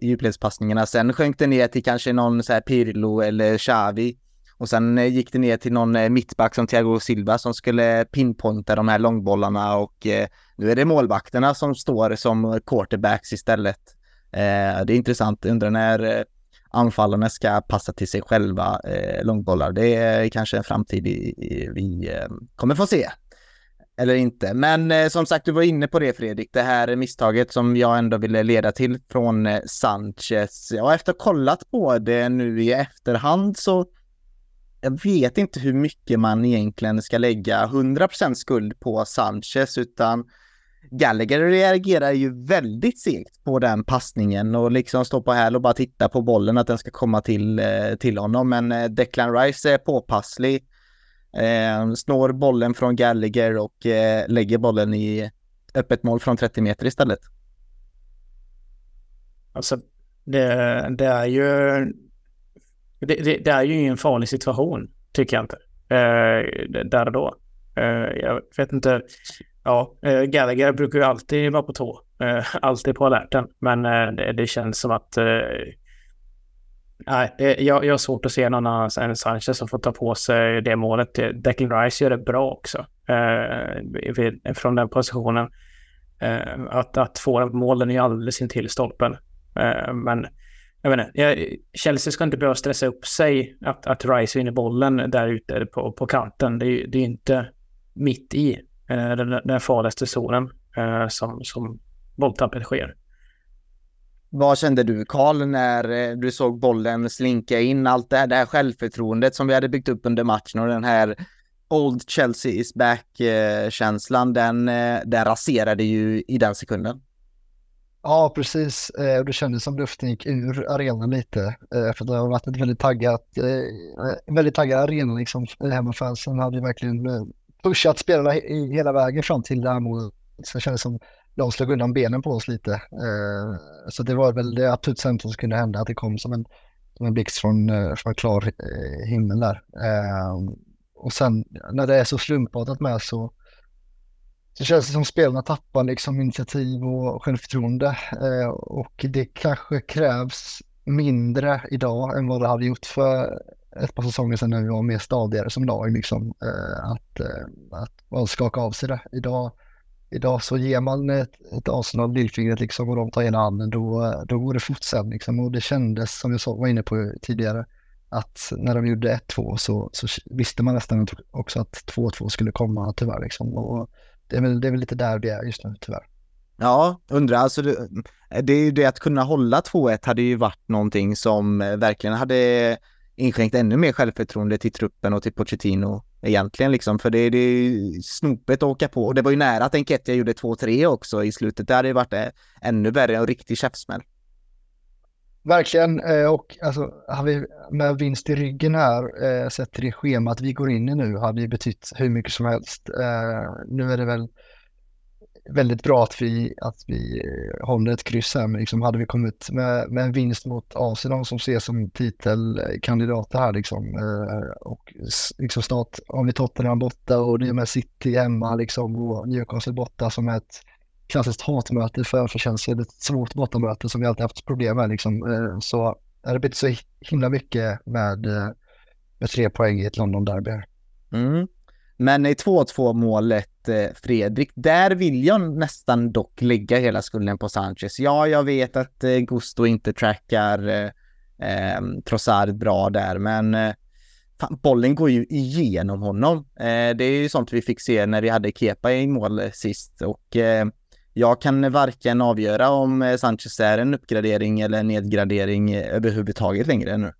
djupledspassningarna. Sen sjönk det ner till kanske någon så här Pirlo eller Xavi. Och sen eh, gick det ner till någon eh, mittback som Thiago Silva som skulle pinpointa de här långbollarna och eh, nu är det målvakterna som står som quarterbacks istället. Eh, det är intressant, undrar när anfallarna ska passa till sig själva eh, långbollar. Det är kanske en framtid vi eh, kommer få se. Eller inte. Men eh, som sagt, du var inne på det Fredrik, det här misstaget som jag ändå ville leda till från eh, Sanchez. Ja, efter att ha kollat på det nu i efterhand så jag vet inte hur mycket man egentligen ska lägga 100% skuld på Sanchez, utan Gallagher reagerar ju väldigt segt på den passningen och liksom står på häl och bara tittar på bollen att den ska komma till, eh, till honom. Men eh, Declan Rice är påpasslig, eh, snår bollen från Gallagher och eh, lägger bollen i öppet mål från 30 meter istället. Alltså, det, det är ju... Det, det, det, är ju en farlig situation, tycker jag inte. Eh, där och då. Eh, jag vet inte. Ja, eh, Gallagher brukar ju alltid vara på tå. Eh, alltid på alerten. Men eh, det, det, känns som att... Eh, nej, det, jag, jag har svårt att se någon annan än Sanchez som får ta på sig det målet. Declan Rice gör det bra också. Eh, från den positionen. Eh, att, att få målen är alldeles intill stolpen. men jag vet inte, Chelsea ska inte behöva stressa upp sig att, att Rice vinner bollen där ute på, på kanten. Det, det är inte mitt i. Eh, den, den farligaste zonen eh, som, som bolltappet sker. Vad kände du Karl när eh, du såg bollen slinka in? Allt det här, det här självförtroendet som vi hade byggt upp under matchen och den här Old Chelsea is back-känslan, den, den raserade ju i den sekunden. Ja, precis. Det kändes som luften gick ur arenan lite. För det har varit ett väldigt taggat, väldigt taggad arena liksom. Hemmafansen hade verkligen pushat spelarna hela vägen fram till det här målet. Så det kändes som de slog undan benen på oss lite. Eh, så det var väl det absolut sämsta som kunde hända, att det kom som en, som en blixt från, eh, från klar eh, himmel där. Och sen när det är så slumpartat med så, så känns det som spelarna tappar liksom initiativ och självförtroende och det kanske krävs mindre idag än vad det hade gjort för ett par säsonger sedan när vi var mer stadigare som lag liksom eh, att, eh, att, att skaka av sig det. Idag, idag så ger man ett, ett Arsenal lillfingret liksom och de tar ena handen då, då går det fort sen liksom och det kändes som jag var inne på tidigare att när de gjorde 1-2 så, så visste man nästan också att 2-2 skulle komma tyvärr liksom och det är väl, det är väl lite där det är just nu tyvärr. Ja, undrar alltså det, det är ju det att kunna hålla 2-1 hade ju varit någonting som eh, verkligen hade inskänkt ännu mer självförtroende till truppen och till Pochettino egentligen liksom. För det, det är snopet att åka på. Och det var ju nära att Enketia gjorde 2-3 också i slutet. Det hade ju varit eh, ännu värre, en riktig käftsmäll. Verkligen, eh, och alltså, har vi med vinst i ryggen här, eh, sett till det schemat vi går in i nu, hade det betytt hur mycket som helst. Nu är det väl väldigt bra att vi, att vi eh, håller ett kryss här, men liksom hade vi kommit med, med en vinst mot Arsenal som ses som titelkandidater här liksom, eh, och liksom snart har vi Tottenham borta och det är med City hemma liksom och Newcastle borta som är ett klassiskt hatmöte för, för Chelsea, ett svårt bortamöte som vi alltid haft problem med liksom, eh, så det det blivit så himla mycket med, med tre poäng i ett London-derby. Mm. Men i 2-2 målet, Eh, Fredrik, där vill jag nästan dock lägga hela skulden på Sanchez. Ja, jag vet att eh, Gusto inte trackar eh, ehm, Trossard bra där, men eh, fan, bollen går ju igenom honom. Eh, det är ju sånt vi fick se när vi hade Kepa i mål sist och eh, jag kan varken avgöra om Sanchez är en uppgradering eller nedgradering överhuvudtaget längre nu.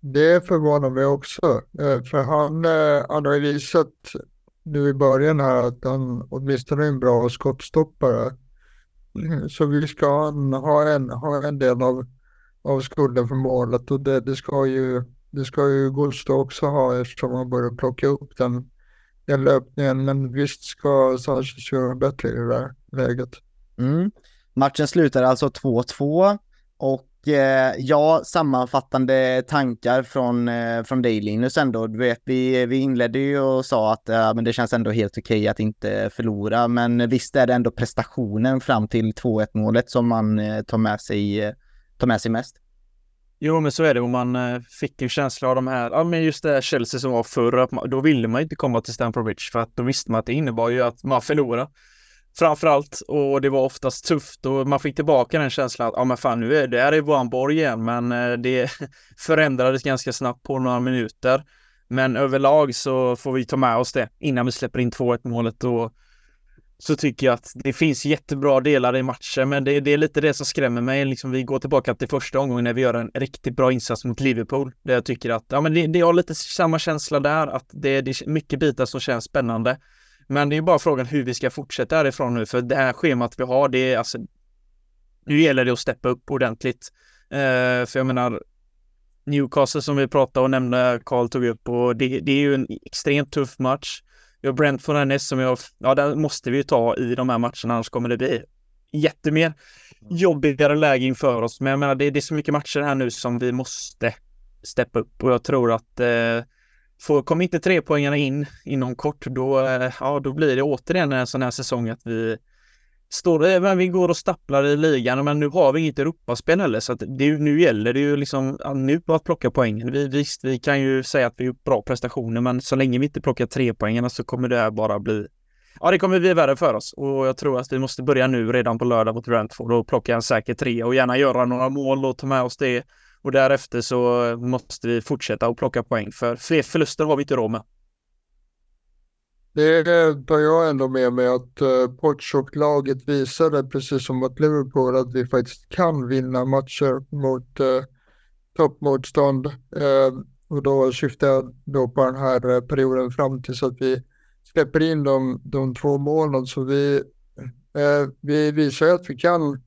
Det förvånar mig också, för han, han har ju visat nu i början här att han åtminstone är en bra skottstoppare. Så vi ska han ha en, ha en del av, av skulden för målet och det, det ska ju det ska ju Gusto också ha eftersom han börjar plocka upp den, den löpningen. Men visst ska Sanchez göra bättre i det där läget. Mm. Matchen slutar alltså 2-2 och Eh, ja, sammanfattande tankar från, eh, från dig Linus ändå. Du vet, vi, vi inledde ju och sa att eh, men det känns ändå helt okej okay att inte förlora, men visst är det ändå prestationen fram till 2-1 målet som man eh, tar, med sig, eh, tar med sig mest. Jo, men så är det. Och man eh, fick en känsla av de här, ja men just det här Chelsea som var förr, då ville man inte komma till Stamford Bridge för att då visste man att det innebar ju att man förlorade framförallt och det var oftast tufft och man fick tillbaka den känslan att ja men fan nu är det här är våran borg igen men eh, det förändrades ganska snabbt på några minuter. Men överlag så får vi ta med oss det innan vi släpper in 2-1 målet och så tycker jag att det finns jättebra delar i matchen men det, det, är lite det som skrämmer mig. Liksom, vi går tillbaka till första omgången när vi gör en riktigt bra insats mot Liverpool. Där jag tycker att ja, men det, det har lite samma känsla där att det, det är mycket bitar som känns spännande. Men det är bara frågan hur vi ska fortsätta härifrån nu, för det här schemat vi har, det är alltså... Nu gäller det att steppa upp ordentligt. Uh, för jag menar, Newcastle som vi pratade och nämnde, Karl tog upp, och det, det är ju en extremt tuff match. Vi har Brentford härnäst som jag, ja, där måste vi ta i de här matcherna, annars kommer det bli jättemer jobbigare läge inför oss. Men jag menar, det, det är så mycket matcher här nu som vi måste steppa upp och jag tror att eh, Får, kommer inte trepoängarna in inom kort, då, eh, ja, då blir det återigen en sån här säsong att vi står, eh, men vi går och stapplar i ligan, men nu har vi inget Europaspel heller, så att det, nu gäller det ju liksom nu att plocka poängen. Vi, visst, vi kan ju säga att vi gjort bra prestationer, men så länge vi inte plockar trepoängarna så kommer det här bara bli Ja, det kommer bli värre för oss och jag tror att vi måste börja nu redan på lördag mot Brentford och plocka en säker tre och gärna göra några mål och ta med oss det och därefter så måste vi fortsätta att plocka poäng för fler förluster har vi inte råd med. Det tar jag ändå med mig att eh, Portshock-laget visade precis som mot Liverpool att vi faktiskt kan vinna matcher mot eh, toppmotstånd. Eh, och då syftar jag då på den här eh, perioden fram tills att vi släpper in de, de två målen. Så vi, eh, vi visar att vi kan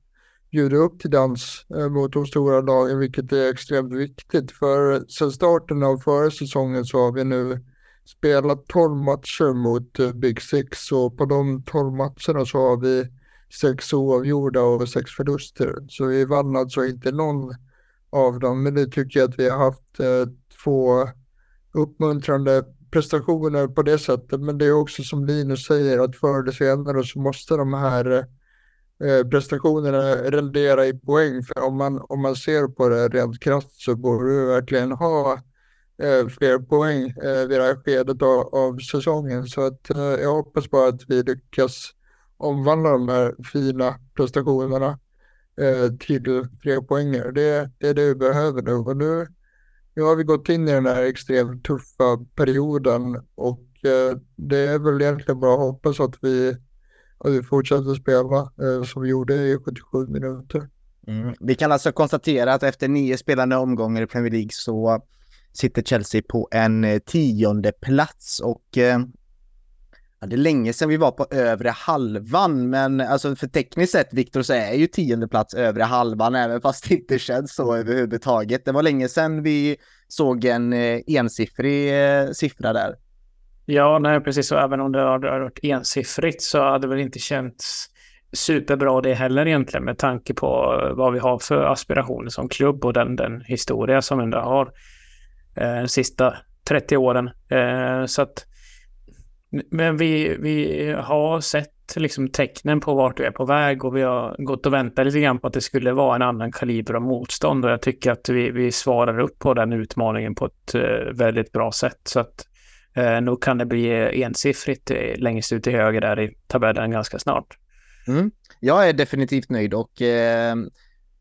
bjuda upp till dans eh, mot de stora lagen, vilket är extremt viktigt. För sen starten av förra säsongen så har vi nu spelat 12 matcher mot eh, Big Six och på de 12 matcherna så har vi sex oavgjorda och sex förluster. Så vi vann alltså inte någon av dem, men det tycker jag att vi har haft eh, två uppmuntrande prestationer på det sättet. Men det är också som Linus säger att förr eller senare så måste de här eh, eh, prestationerna rendera i poäng. För om man, om man ser på det rent krasst så borde du verkligen ha eh, fler poäng eh, vid det här skedet av, av säsongen. Så att eh, jag hoppas bara att vi lyckas omvandla de här fina prestationerna eh, till tre poänger. Det, det är det vi behöver nu. Och nu, nu har vi gått in i den här extremt tuffa perioden och eh, det är väl egentligen bara att hoppas att vi, och vi fortsatte spela eh, som vi gjorde i 77 minuter. Mm. Vi kan alltså konstatera att efter nio spelande omgångar i Premier League så sitter Chelsea på en eh, tionde plats och eh, Ja, det är länge sedan vi var på övre halvan, men alltså för tekniskt sett, Viktor, så är ju tionde plats övre halvan, även fast det inte känns så överhuvudtaget. Det var länge sedan vi såg en eh, ensiffrig eh, siffra där. Ja, nej, precis. Och även om det hade varit ensiffrigt så hade det väl inte känts superbra det heller egentligen med tanke på eh, vad vi har för aspirationer som klubb och den, den historia som ändå har eh, de sista 30 åren. Eh, så att men vi, vi har sett liksom tecknen på vart vi är på väg och vi har gått och väntat lite grann på att det skulle vara en annan kaliber av motstånd och jag tycker att vi, vi svarar upp på den utmaningen på ett eh, väldigt bra sätt. Så att Eh, nog kan det bli ensiffrigt eh, längst ut till höger där i tabellen ganska snart. Mm. Jag är definitivt nöjd och eh,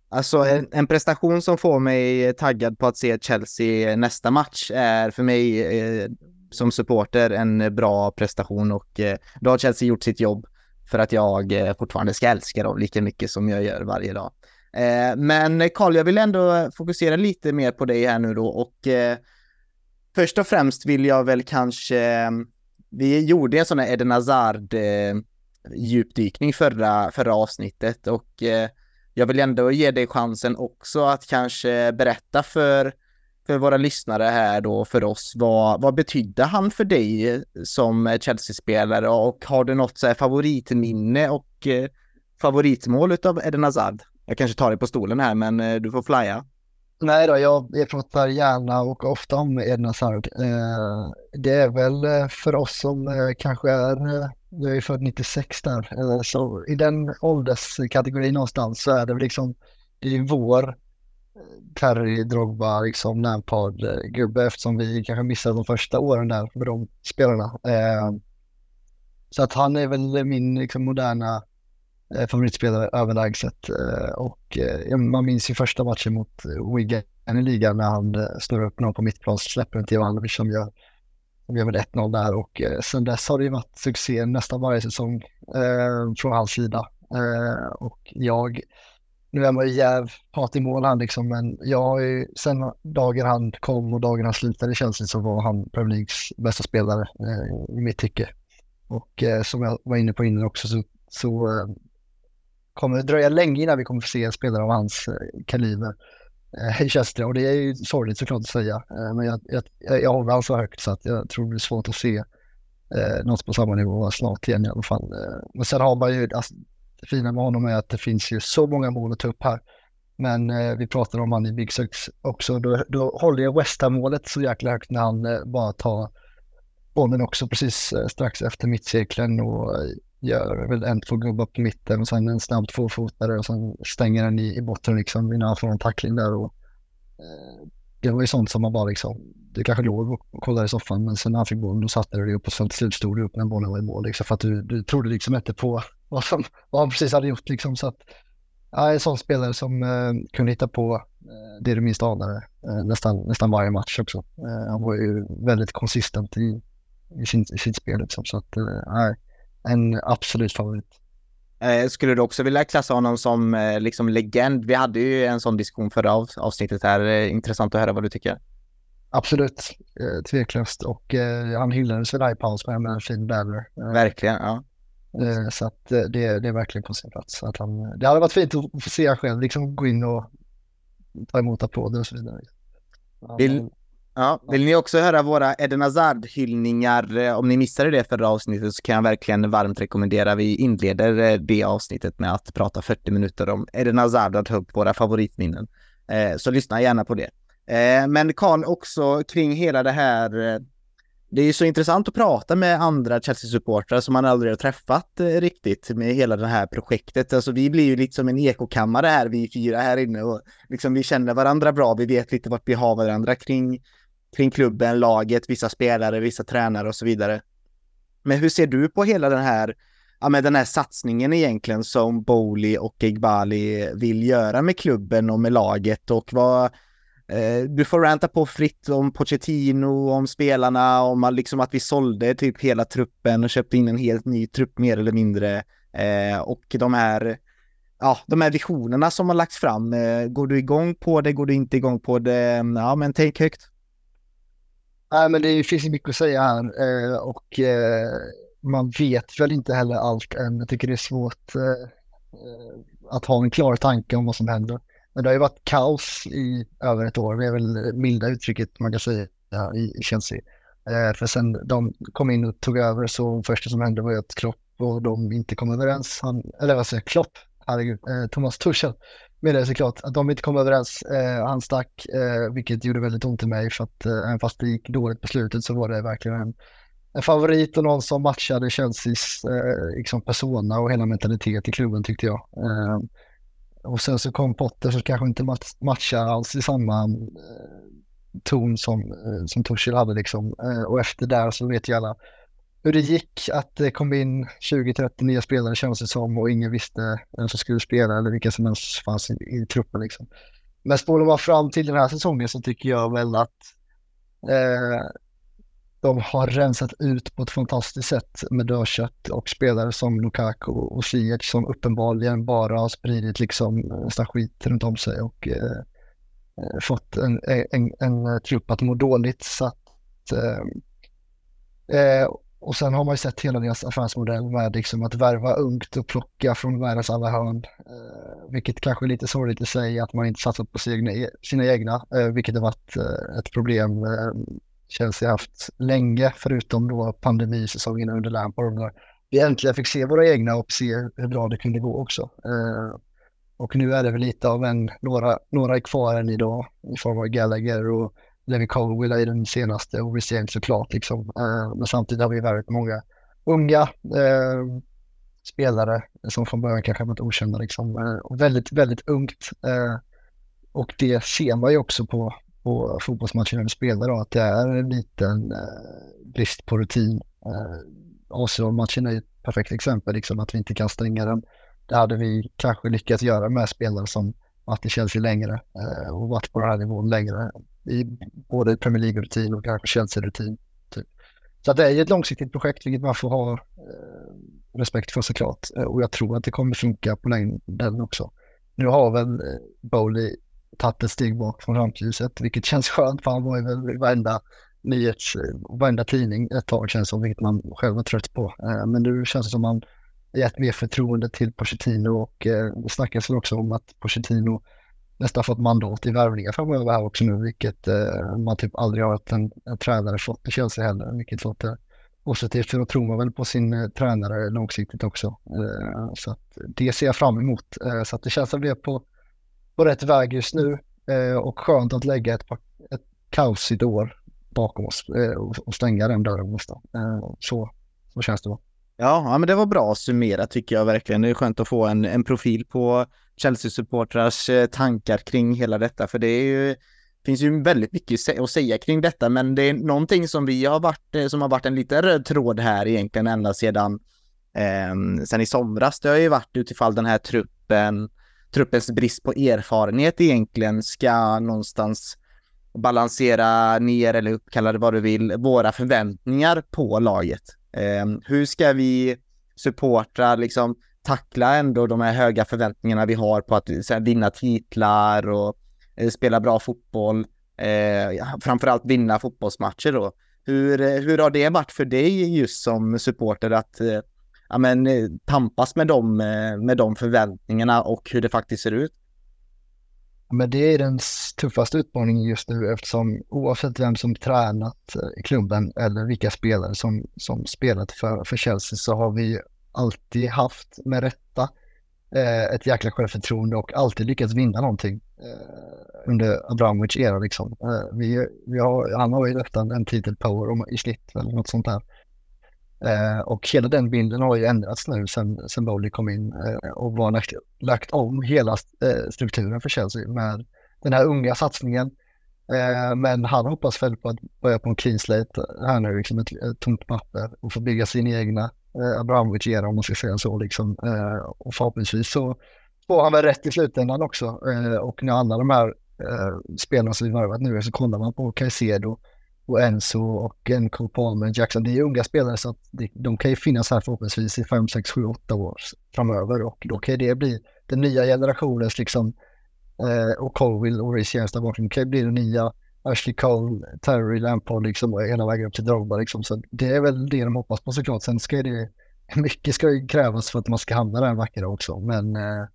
alltså en, en, prestation som får mig taggad på att se Chelsea nästa match är för mig eh, som supporter en bra prestation och eh, då har Chelsea gjort sitt jobb för att jag eh, fortfarande ska älska dem lika mycket som jag gör varje dag. Eh, men Karl, jag vill ändå fokusera lite mer på dig här nu då och eh, först och främst vill jag väl kanske, eh, vi gjorde en sån här Eden Hazard-djupdykning eh, förra, förra avsnittet och eh, jag vill ändå ge dig chansen också att kanske berätta för för våra lyssnare här då, för oss, vad, vad betydde han för dig som Chelsea-spelare och har du något så här favoritminne och favoritmål av Eden Hazard? Jag kanske tar dig på stolen här, men du får flya. Nej då, jag, jag pratar gärna och ofta om Edna Sarg. Eh, det är väl eh, för oss som eh, kanske är, eh, jag är född 96 där, eh, så i den ålderskategorin någonstans så är det liksom, det är vår Terry, Drogba, liksom Lampard-gubbe eftersom vi kanske missade de första åren där med de spelarna. Eh, så att han är väl min liksom, moderna eh, Eh, favoritspelare överlägset. Eh, och eh, man minns ju första matchen mot Wigan i ligan när han eh, står upp någon på mittplan, släpper den till Ivanovic som gör, som gör väl 1-0 där och sen dess har det ju varit succé nästan varje säsong eh, från hans sida. Eh, och jag nu är man ju jäv hat i mål han liksom, men jag har ju sen dagen han kom och dagen han slutade känns det som var han Premier Leagues bästa spelare eh, i mitt tycke. Och som jag var inne på innan också så, så kommer dröja länge innan vi kommer få se en spelare av hans eh, kaliber eh, i Chester. Och det är ju sorgligt såklart att säga, eh, men jag, jag, jag håller han så högt så att jag tror det blir svårt att se eh, något på samma nivå snart igen i alla fall. Men sen har man ju, alltså, det fina med honom är att det finns ju så många mål att ta upp här. Men eh, vi pratade om han i Big Six också. Då, då håller jag West Ham-målet så jäkla högt när han eh, bara tar bollen också precis eh, strax efter mittcirkeln och gör väl en, två gubbar på mitten och sen en snabb tvåfotare och sen stänger den i, i botten liksom innan han får en tackling där. Och, eh, det var ju sånt som man bara liksom, du kanske låg och kollade i soffan men sen när han fick bollen då satte du dig upp och sen till slut stod du upp när bollen var i mål liksom för att du, du trodde liksom inte på vad, som, vad han precis hade gjort. Liksom, så att, ja, en sån spelare som eh, kunde hitta på eh, det du minst anade eh, nästan, nästan varje match också. Eh, han var ju väldigt konsistent i, i, sin, i sitt spel. Liksom, så att, eh, en absolut favorit. Eh, skulle du också vilja klassa honom som eh, liksom legend? Vi hade ju en sån diskussion förra av, avsnittet här. Eh, intressant att höra vad du tycker. Absolut, tveklöst. Och eh, han hyllades väl i paus med en fin banner. Verkligen, ja. Eh, så att det, det är verkligen på sin plats. Att han, det hade varit fint att få se själv, liksom gå in och ta emot applåder och så vidare. Vill, ja, vill ni också höra våra Eden Hazard-hyllningar? Eh, om ni missade det förra avsnittet så kan jag verkligen varmt rekommendera. Vi inleder det avsnittet med att prata 40 minuter om Eden Hazard och ta upp våra favoritminnen. Så lyssna gärna på det. Men Karl, också kring hela det här det är ju så intressant att prata med andra Chelsea-supportrar som man aldrig har träffat eh, riktigt med hela det här projektet. Alltså vi blir ju lite som en ekokammare här, vi fyra här inne och liksom vi känner varandra bra. Vi vet lite vart vi har varandra kring, kring klubben, laget, vissa spelare, vissa tränare och så vidare. Men hur ser du på hela den här, ja, med den här satsningen egentligen som Bowley och Igbali vill göra med klubben och med laget och vad, Eh, du får ranta på fritt om Pochettino, om spelarna, om liksom att vi sålde typ hela truppen och köpte in en helt ny trupp mer eller mindre. Eh, och de här, ja, de här visionerna som har lagts fram. Eh, går du igång på det? Går du inte igång på det? Ja, men tänk högt. Nej, men det finns ju mycket att säga här eh, och eh, man vet väl inte heller allt än. Jag tycker det är svårt eh, att ha en klar tanke om vad som händer. Men det har ju varit kaos i över ett år. Det är väl milda uttrycket man kan säga i Chelsea. För sen de kom in och tog över så första som hände var ju att Klopp och de inte kom överens. Han, eller vad säger Klopp? Herregud, Thomas Tuchel med det såklart att de inte kom överens. Eh, han stack, eh, vilket gjorde väldigt ont i mig för att eh, även fast det gick dåligt på slutet så var det verkligen en, en favorit och någon som matchade Chelseas eh, liksom persona och hela mentalitet i klubben tyckte jag. Eh, och sen så kom Potter som kanske inte matchar alls i samma eh, ton som, eh, som Tuchel hade liksom. Eh, och efter där så vet ju alla hur det gick att det kom in 20-30 nya spelare kändes det som och ingen visste vem som skulle spela eller vilka som ens fanns i, i truppen liksom. Men spolar man fram till den här säsongen så tycker jag väl att eh, de har rensat ut på ett fantastiskt sätt med dödkött och spelare som Lukaku och Ziyech som uppenbarligen bara har spridit liksom nästan skit runt om sig och eh, eh, fått en, en, en, trupp att må dåligt. Så att, eh, eh, och sen har man ju sett hela deras affärsmodell med liksom att värva ungt och plocka från världens alla hörn. Eh, vilket kanske är lite sorgligt i sig att man inte satsat på sina, sina egna, eh, vilket har varit eh, ett problem eh, Chelsea haft länge, förutom då pandemisäsongen under Lampard. När vi äntligen fick se våra egna och se hur bra det kunde gå också. Eh, och nu är det väl lite av en, några, några är kvar än idag i form av Gallagher och Levi Colwell i den senaste och Rhys James såklart liksom. Eh, men samtidigt har vi väldigt många unga eh, spelare som från början kanske varit okända liksom. Eh, och väldigt, väldigt ungt. Eh, och det ser man ju också på på fotbollsmatchen när spelar då, att det är en liten eh, brist på rutin. Eh, Arsenal-matchen är ett perfekt exempel, liksom att vi inte kan stänga den. Det hade vi kanske lyckats göra med spelare som varit i Chelsea längre eh, och varit på den här nivån längre. I både Premier League-rutin och kanske Chelsea-rutin. Typ. Så det är ju ett långsiktigt projekt, vilket man får ha eh, respekt för såklart. Eh, och jag tror att det kommer funka på längden också. Nu har väl eh, Bowley tagit ett steg bak från rampljuset, vilket känns skönt för han var ju väl varenda nyhets, varenda tidning ett tag känns som, vilket man själv var trött på. Eh, men nu känns det som man gett mer förtroende till Pochettino och eh, det snackas väl också om att Pochettino nästan fått mandat i värvningar framöver här också nu, vilket eh, man typ aldrig har haft en, en tränare fått i Chelsea heller, vilket låter eh, positivt för då tror man väl på sin eh, tränare långsiktigt också. Eh, så att det ser jag fram emot. så att det känns som det är på på rätt väg just nu eh, och skönt att lägga ett, ett kaosigt år bakom oss eh, och, stänga den dörren nästan. Eh, så, så känns det. Då. Ja, ja, men det var bra summerat tycker jag verkligen. Det är skönt att få en, en profil på Chelsea-supportrars eh, tankar kring hela detta, för det är ju finns ju väldigt mycket att säga kring detta, men det är någonting som vi har varit, eh, som har varit en liten röd tråd här egentligen ända sedan, eh, sedan i somras. Det har ju varit utifall den här truppen truppens brist på erfarenhet egentligen ska någonstans balansera ner eller upp, kalla det vad du vill, våra förväntningar på laget. Eh, hur ska vi supportra, liksom tackla ändå de här höga förväntningarna vi har på att här, vinna titlar och eh, spela bra fotboll, eh, framförallt vinna fotbollsmatcher då. Hur, eh, hur har det varit för dig just som supporter att eh, ja, men, eh, tampas med de, eh, med de förväntningarna och hur det faktiskt ser ut? Men det är den tuffaste utmaningen just nu eftersom oavsett vem som tränat i klubben eller vilka spelare som, som spelat för, för Chelsea så har vi alltid haft med rätta eh, ett jäkla självförtroende och alltid lyckats vinna någonting eh, under Abramovic era liksom. Eh, vi, vi har, han har ju nästan en titel power i snitt eller något sånt där. Eh, och hela den bilden har ju ändrats nu sen, sen Bowley kom in eh, och var lagt, lagt om hela eh, strukturen för Chelsea med den här unga satsningen. Eh, men han hoppas väl på att börja på en clean slate här nu, liksom ett, ett tomt papper och få bygga sin egna eh, Abramovic ger om man ska säga så. Liksom. Eh, och förhoppningsvis så får han väl rätt i slutändan också. Eh, och när alla de här eh, spelarna som vi värvat nu så kollar man på Caicedo och Enzo och Enco Palmer Jackson. Det är unga spelare så att det, de kan ju finnas här förhoppningsvis i 5, 6, 7, 8 år framöver och då kan det bli den nya generationens liksom eh, och Colville och Reece James där bakom kan ju bli den nya Ashley Cole, Terry Lampard liksom och hela vägen upp till Drogba liksom. Så det är väl det de hoppas på såklart. Sen ska det, mycket ska ju krävas för att man ska hamna där vackra också. Men eh,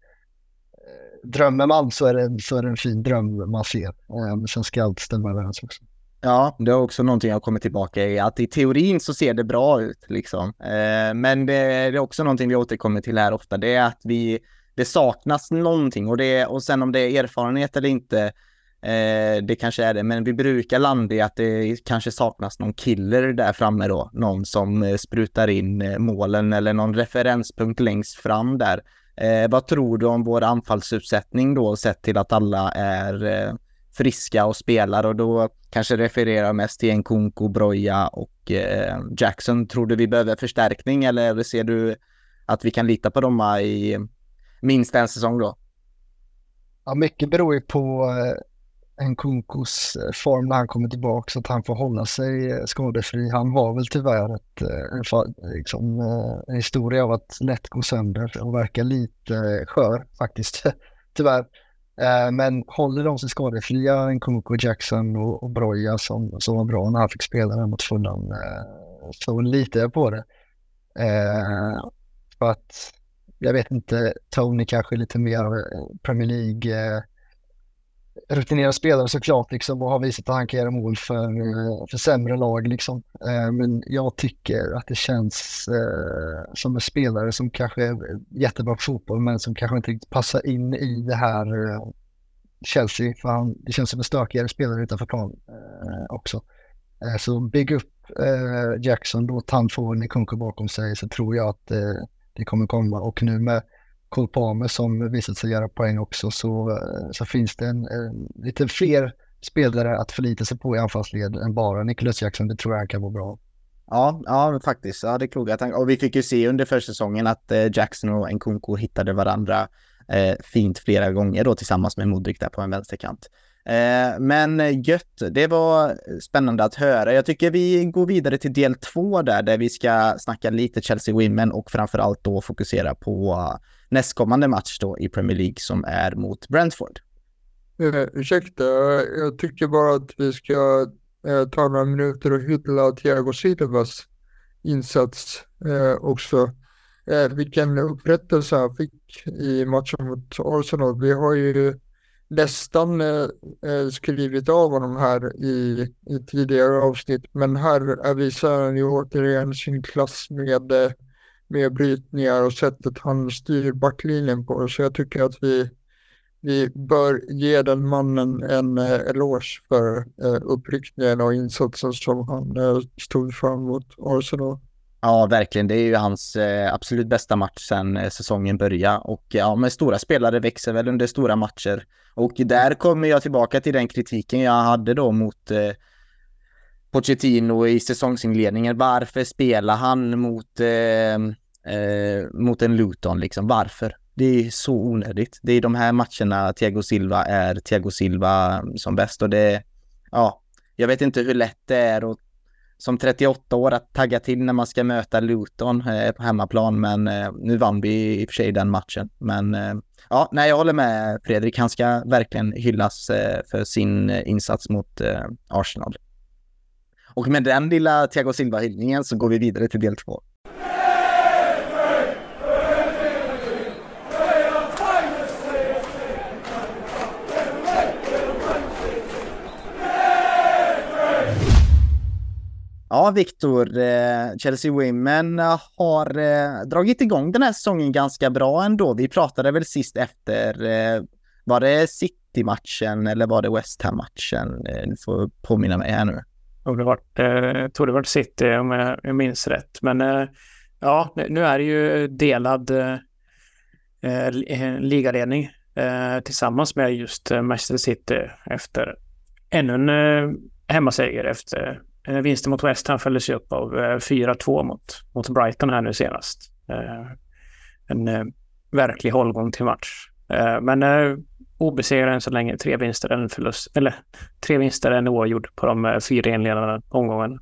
drömmer man så är, det, så är det en fin dröm man ser. Eh, sen ska allt stämma överens också. Ja, det är också någonting jag kommer tillbaka i, att i teorin så ser det bra ut liksom. Eh, men det, är också någonting vi återkommer till här ofta, det är att vi, det saknas någonting och, det, och sen om det är erfarenhet eller inte, eh, det kanske är det, men vi brukar landa i att det kanske saknas någon killer där framme då, någon som eh, sprutar in eh, målen eller någon referenspunkt längst fram där. Eh, vad tror du om vår anfallsuppsättning då, sett till att alla är eh, friska och spelar och då kanske refererar mest till Nkunku, Broja och eh, Jackson. Tror du vi behöver förstärkning eller ser du att vi kan lita på dem i minst en säsong då? Ja, mycket beror ju på eh, eh, Nkunkus form när han kommer tillbaka så att han får hålla sig eh, skadefri. Han har väl tyvärr ett, eh, en, liksom, eh, en historia av att lätt gå sönder och verka lite skör faktiskt. tyvärr. Men håller de sig skadefria, Nkunku, Jackson och, och Broja som, som var bra när han fick spela där mot Fulham, så litar jag på det. För att jag vet inte, Tony kanske är lite mer Premier League rutinerad spelare såklart liksom och har visat att han kan göra mål för, för sämre lag liksom. Eh, men jag tycker att det känns eh, som en spelare som kanske är jättebra på fotboll men som kanske inte riktigt passar in i det här eh, Chelsea för han, det känns som en stökigare spelare utanför plan också. Så bygg upp Jackson, låt han få Nikunku bakom sig så tror jag att det kommer komma och nu med Cole Palmer som visat sig göra poäng också så, eh, så finns det en, en, lite fler spelare att förlita sig på i anfallsled än bara Nicholas Jackson. Det tror jag kan vara bra. Ja, ja faktiskt. Ja, det är kloka tankar. Och vi fick ju se under försäsongen att eh, Jackson och Nkunku hittade varandra eh, fint flera gånger då tillsammans med Modric där på en vänsterkant. Eh, men eh, gött, det var spännande att höra. Jag tycker vi går vidare till del två där, där vi ska snacka lite Chelsea Women och framförallt då fokusera på nästkommande match då i Premier League som är mot Brentford. Uh, ursäkta, jag tycker bara att vi ska uh, ta några minuter och hylla Thiago Silvas insats uh, också. Uh, vilken upprättelse han fick i matchen mot Arsenal. Vi har ju nästan eh, skrivit av honom här i, i tidigare avsnitt, men här visar han ju återigen sin klass med, med brytningar och sättet han styr backlinjen på. Så jag tycker att vi, vi bör ge den mannen en eh, eloge för eh, uppryckningen och insatsen som han eh, stod fram mot Arsenal. Ja, verkligen. Det är ju hans eh, absolut bästa match sedan eh, säsongen började. Och eh, ja, men stora spelare växer väl under stora matcher. Och där kommer jag tillbaka till den kritiken jag hade då mot eh, Pochettino i säsongsinledningen. Varför spelar han mot, eh, eh, mot en Luton liksom? Varför? Det är så onödigt. Det är de här matcherna Thiago Silva är Thiago Silva mm, som bäst och det, ja, jag vet inte hur lätt det är att som 38 år att tagga till när man ska möta Luton eh, på hemmaplan. Men eh, nu vann vi i och för sig den matchen. Men eh, ja, nej, jag håller med Fredrik. Han ska verkligen hyllas eh, för sin eh, insats mot eh, Arsenal. Och med den lilla Thiago Silva-hyllningen så går vi vidare till del två. Ja, Viktor, eh, Chelsea Women eh, har eh, dragit igång den här säsongen ganska bra ändå. Vi pratade väl sist efter, eh, var det City-matchen eller var det West Ham-matchen? Eh, du får påminna mig här nu. Jag det eh, tror det var City om jag, jag minns rätt. Men eh, ja, nu är det ju delad ligaledning tillsammans med just Manchester City efter ännu en hemmaseger efter vinsten mot West Ham följdes ju upp av eh, 4-2 mot, mot Brighton här nu senast. Eh, en eh, verklig hållgång till match. Eh, men eh, obesegrad än så länge. Tre vinster, en förlust, eller tre vinster, en oavgjord på de eh, fyra inledande omgångarna.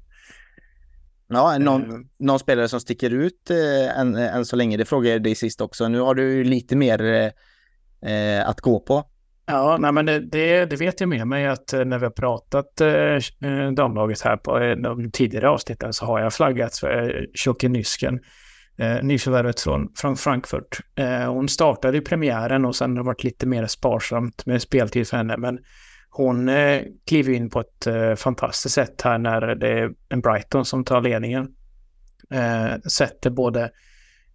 Ja, någon, någon, spelare som sticker ut eh, än, än så länge, det frågade jag dig sist också. Nu har du lite mer eh, att gå på. Ja, nej, men det, det, det, vet jag med mig att eh, när vi har pratat eh, eh, damlaget här på eh, de tidigare avsnitten så har jag flaggat för eh, Tjocke Nysken, eh, nyförvärvet från, från Frankfurt. Eh, hon startade i premiären och sen har det varit lite mer sparsamt med speltid för henne, men hon eh, kliver in på ett eh, fantastiskt sätt här när det är en Brighton som tar ledningen. Eh, sätter både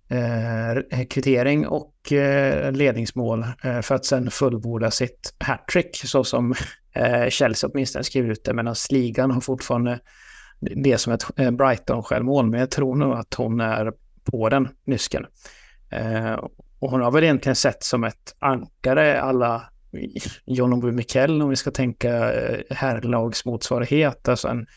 Eh, eh, kvittering och eh, ledningsmål eh, för att sen fullborda sitt hattrick så som eh, Chelsea åtminstone skriver ut det medan ligan har fortfarande det som ett eh, Brighton-självmål men jag tror nog att hon är på den nysken. Eh, och hon har väl egentligen sett som ett ankare alla John Obu Mikkel om vi ska tänka eh, herrlagsmotsvarighet. alltså en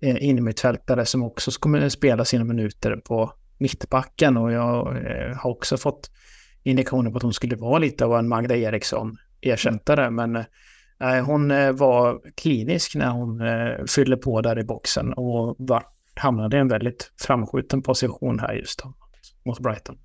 eh, innermittfältare som också kommer spela sina minuter på mittbacken och jag eh, har också fått indikationer på att hon skulle vara lite av en Magda Eriksson ersättare men eh, hon eh, var klinisk när hon eh, fyllde på där i boxen och var, hamnade i en väldigt framskjuten position här just då, mot Brighton.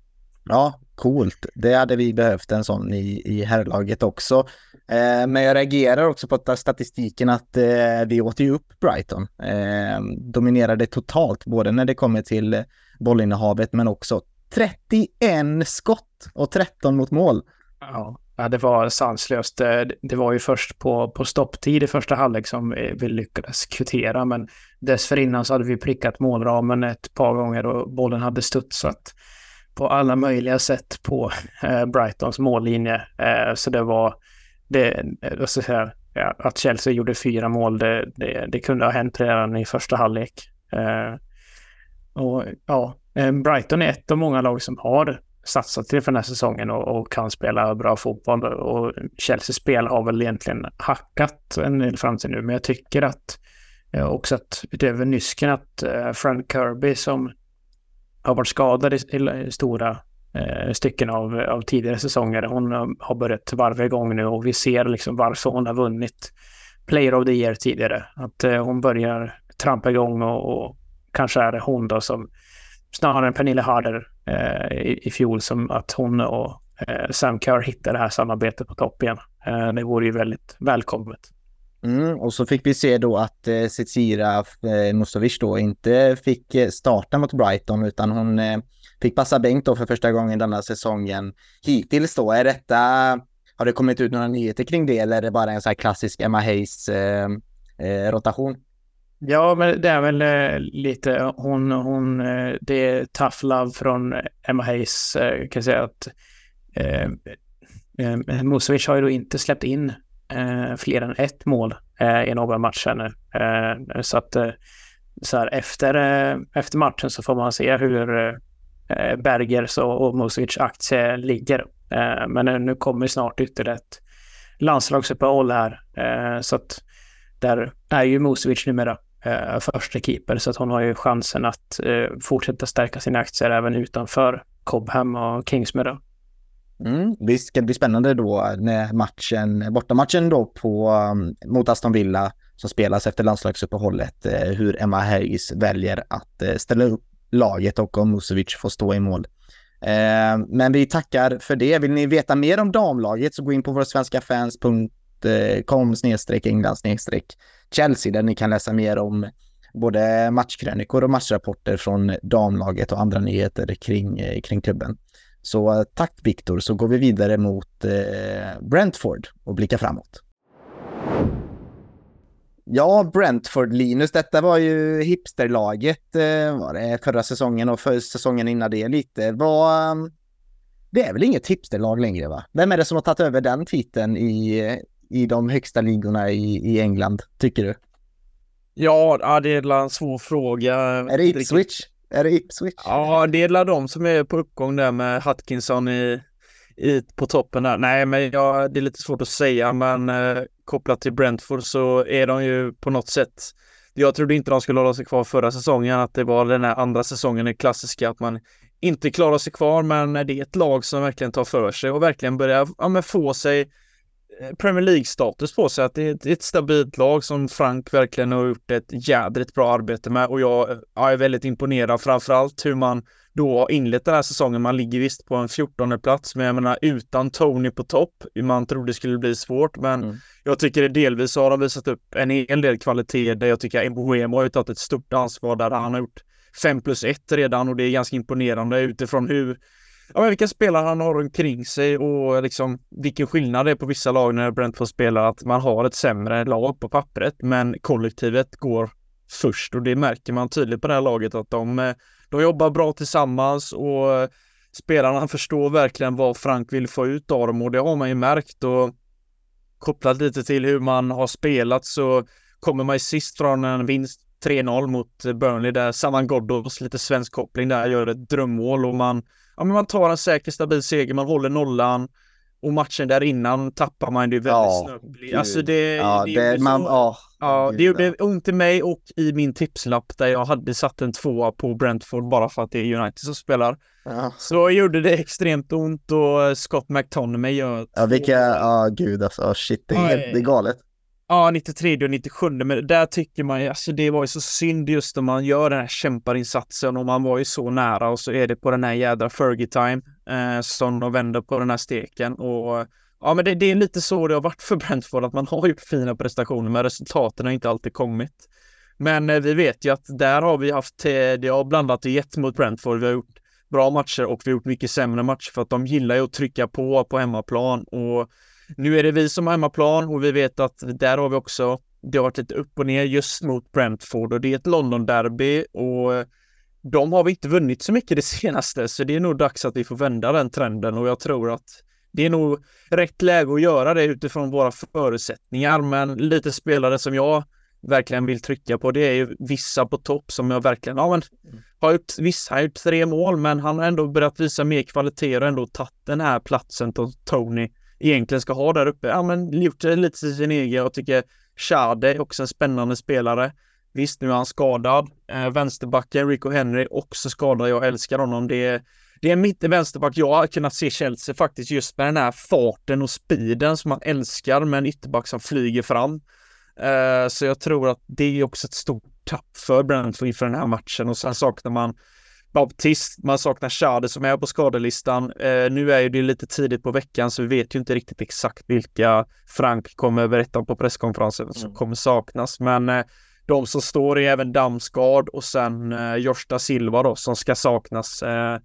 Ja, coolt. Det hade vi behövt en sån i, i herrlaget också. Eh, men jag reagerar också på statistiken att eh, vi åt ju upp Brighton. Eh, dominerade totalt, både när det kommer till bollinnehavet men också 31 skott och 13 mot mål. Ja, det var sanslöst. Eh, det var ju först på, på stopptid i första halvlek som eh, vi lyckades kvittera, men dessförinnan så hade vi prickat målramen ett par gånger och bollen hade studsat på alla möjliga sätt på eh, Brightons mållinje. Så det var, det, så här, säga, att Chelsea gjorde fyra mål, det, det, det, kunde ha hänt redan i första halvlek. Och ja, eh, Brighton är ett av många lag som har satsat till för den här säsongen och, och kan spela bra fotboll. Och Chelseas spel har väl egentligen hackat en del fram till nu, men jag tycker att eh, också att utöver Nysken att eh, Frank Kirby som har varit skadad i, i stora eh, stycken av, av tidigare säsonger. Hon har börjat varva igång nu och vi ser liksom varför hon har vunnit Player of the Year tidigare. Att eh, hon börjar trampa igång och, och kanske är det hon då som snarare än Pernilla Harder eh, i, i fjol som att hon och eh, Sam Kerr hittar det här samarbetet på topp igen. Eh, det vore ju väldigt välkommet. Mm, och så fick vi se då att eh, Cecilia eh, Musovic då inte fick eh, starta mot Brighton utan hon eh, fick passa bänk då för första gången denna säsongen. Hittills då, är detta, har det kommit ut några nyheter kring det eller är det bara en så här klassisk Emma Hayes eh, eh, rotation? Ja, men det är väl eh, lite hon, hon, eh, det är tough love från Emma Hayes eh, kan jag säga att eh, eh, Musovic har ju då inte släppt in eh, fler än ett mål eh, i några matcher nu. Eh, så att eh, så här, efter, eh, efter matchen så får man se hur eh, Bergers och, och Musovic aktie ligger. men nu kommer snart ytterligare ett landslagsuppehåll här. så att där är ju Musovic numera eh, första keeper så att hon har ju chansen att eh, fortsätta stärka sina aktier även utanför Cobham och Kingsmeadow. Mm, det ska bli spännande då när matchen, bortamatchen då på, um, mot Aston Villa som spelas efter landslagsuppehållet, eh, hur Emma Hayes väljer att eh, ställa upp laget och om Musovic får stå i mål. Eh, men vi tackar för det. Vill ni veta mer om damlaget så gå in på vår com snedstreck England snedstreck Chelsea där ni kan läsa mer om både matchkrönikor och matchrapporter från damlaget och andra nyheter kring, eh, kring klubben. Så eh, tack Viktor, så går vi vidare mot eh, Brentford och blickar framåt. Ja, Brentford, Linus, detta var ju hipsterlaget eh, var det förra säsongen och för säsongen innan det lite. Var, mm, det är väl inget hipsterlag längre va? Vem är det som har tagit över den titeln i, eh, i de högsta ligorna i, i England, tycker du? Ja, det är en svår fråga. Är det Ipswich? Är det Ipswich? Ja, det är de som är på uppgång där med Hutkinson i, i, på toppen där. Nej, men ja, det är lite svårt att säga, men eh, kopplat till Brentford så är de ju på något sätt jag trodde inte de skulle hålla sig kvar förra säsongen, att det var den här andra säsongen, den klassiska, att man inte klarar sig kvar, men det är ett lag som verkligen tar för sig och verkligen börjar ja, få sig Premier League-status på sig, att det är ett, stabilt lag som Frank verkligen har gjort ett jädrigt bra arbete med och jag, jag är väldigt imponerad framförallt hur man då har inlett den här säsongen. Man ligger visst på en 14 plats, men jag menar utan Tony på topp. Man trodde det skulle bli svårt, men mm. jag tycker det delvis har de visat upp en hel del kvalitet där jag tycker Mbuemo har ju tagit ett stort ansvar där han har gjort 5 plus 1 redan och det är ganska imponerande utifrån hur Ja, men vilka spelare han har omkring sig och liksom vilken skillnad det är på vissa lag när Brentford spelar att man har ett sämre lag på pappret men kollektivet går först. Och det märker man tydligt på det här laget att de eh, de jobbar bra tillsammans och eh, spelarna förstår verkligen vad Frank vill få ut av dem och det har man ju märkt. Och kopplat lite till hur man har spelat så kommer man ju sist från en vinst 3-0 mot Burnley där Saman Ghoddos, lite svensk koppling där, gör ett drömmål och man, ja men man tar en säker stabil seger, man håller nollan och matchen där innan tappar man det väldigt ja, snabbt. Alltså det, ja, det, det man, så, ja, ja, det gjorde ont i mig och i min tipslapp där jag hade satt en tvåa på Brentford bara för att det är United som spelar. Ja. Så gjorde det extremt ont och Scott McTominay gör... Ja, vilka, ja gud alltså, shit, det är, helt, det är galet. Ja, 93 och 97, men där tycker man ju, alltså det var ju så synd just när man gör den här kämparinsatsen och man var ju så nära och så är det på den här jädra Fergie-time eh, som de vänder på den här steken och ja, men det, det, är lite så det har varit för Brentford, att man har gjort fina prestationer, men resultaten har inte alltid kommit. Men eh, vi vet ju att där har vi haft, eh, det har blandat och gett mot Brentford. Vi har gjort bra matcher och vi har gjort mycket sämre matcher för att de gillar ju att trycka på på hemmaplan och nu är det vi som har hemmaplan och vi vet att där har vi också, det har varit lite upp och ner just mot Brentford och det är ett London-derby och de har vi inte vunnit så mycket det senaste, så det är nog dags att vi får vända den trenden och jag tror att det är nog rätt läge att göra det utifrån våra förutsättningar, men lite spelare som jag verkligen vill trycka på, det är ju vissa på topp som jag verkligen, ja men, har gjort, vissa har gjort tre mål, men han har ändå börjat visa mer kvalitet och ändå tagit den här platsen till Tony egentligen ska ha där uppe. Ja, men gjort det lite till sin egen. Jag tycker Schade är också en spännande spelare. Visst, nu är han skadad. Eh, vänsterbacken Rico Henry också skadad. Jag älskar honom. Det är, det är mitt vänsterback jag har kunnat se Chelsea faktiskt just med den här farten och speeden som man älskar med en ytterback som flyger fram. Eh, så jag tror att det är också ett stort tapp för Brentford inför den här matchen och sen saknar man Baptist, man saknar Schade som är på skadelistan. Eh, nu är ju det lite tidigt på veckan så vi vet ju inte riktigt exakt vilka Frank kommer berätta på presskonferensen som mm. kommer saknas. Men eh, de som står är även Damsgaard och sen eh, Joshta Silva då som ska saknas eh,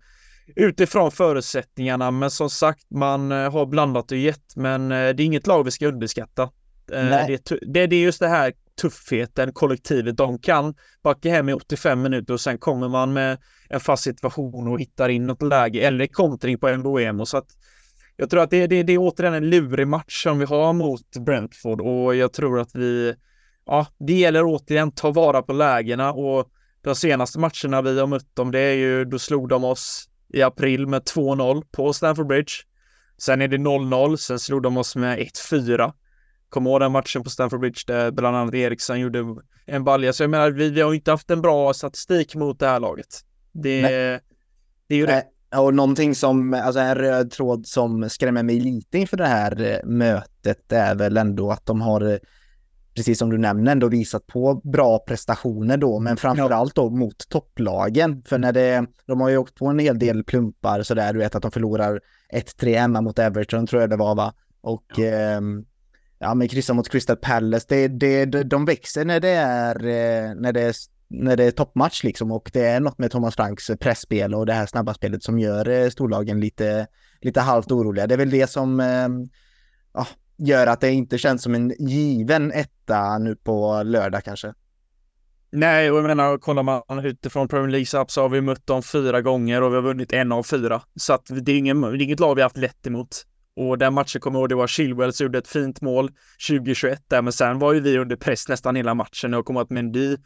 utifrån förutsättningarna. Men som sagt, man eh, har blandat och gett, men eh, det är inget lag vi ska underskatta. Eh, det, det, det är just det här tuffheten, kollektivet. De kan backa hem i 85 minuter och sen kommer man med en fast situation och hittar in något läge eller kontring på Mbuemo. Så att jag tror att det, det, det är återigen en lurig match som vi har mot Brentford och jag tror att vi, ja, det gäller återigen ta vara på lägena och de senaste matcherna vi har mött dem, det är ju, då slog de oss i april med 2-0 på Stamford Bridge. Sen är det 0-0, sen slog de oss med 1-4 Kommer ihåg den matchen på Stamford Bridge där bland annat Eriksson gjorde en balja. Så jag menar, vi, vi har inte haft en bra statistik mot det här laget. Det, det är ju det. Och någonting som, alltså en röd tråd som skrämmer mig lite inför det här eh, mötet är väl ändå att de har, eh, precis som du nämner, ändå visat på bra prestationer då, men framförallt då mot topplagen. För när det, de har ju åkt på en hel del plumpar sådär, du vet att de förlorar 1-3 hemma mot Everton tror jag det var va? Och ja. eh, ja, men kryssa mot Crystal Palace, det, det, de växer när det är, eh, när det är, när det är toppmatch liksom och det är något med Thomas Franks eh, pressspel och det här snabba spelet som gör eh, storlagen lite, lite halvt oroliga. Det är väl det som, ehm, ja, gör att det inte känns som en given etta nu på lördag kanske. Nej, och jag menar, kollar man utifrån Premier League så har vi mött dem fyra gånger och vi har vunnit en av fyra. Så att det är, ingen, det är inget lag vi har haft lätt emot. Och den matchen kommer jag ihåg, det var Chilwell som gjorde ett fint mål 2021 där, men sen var ju vi under press nästan hela matchen och kom att Mendy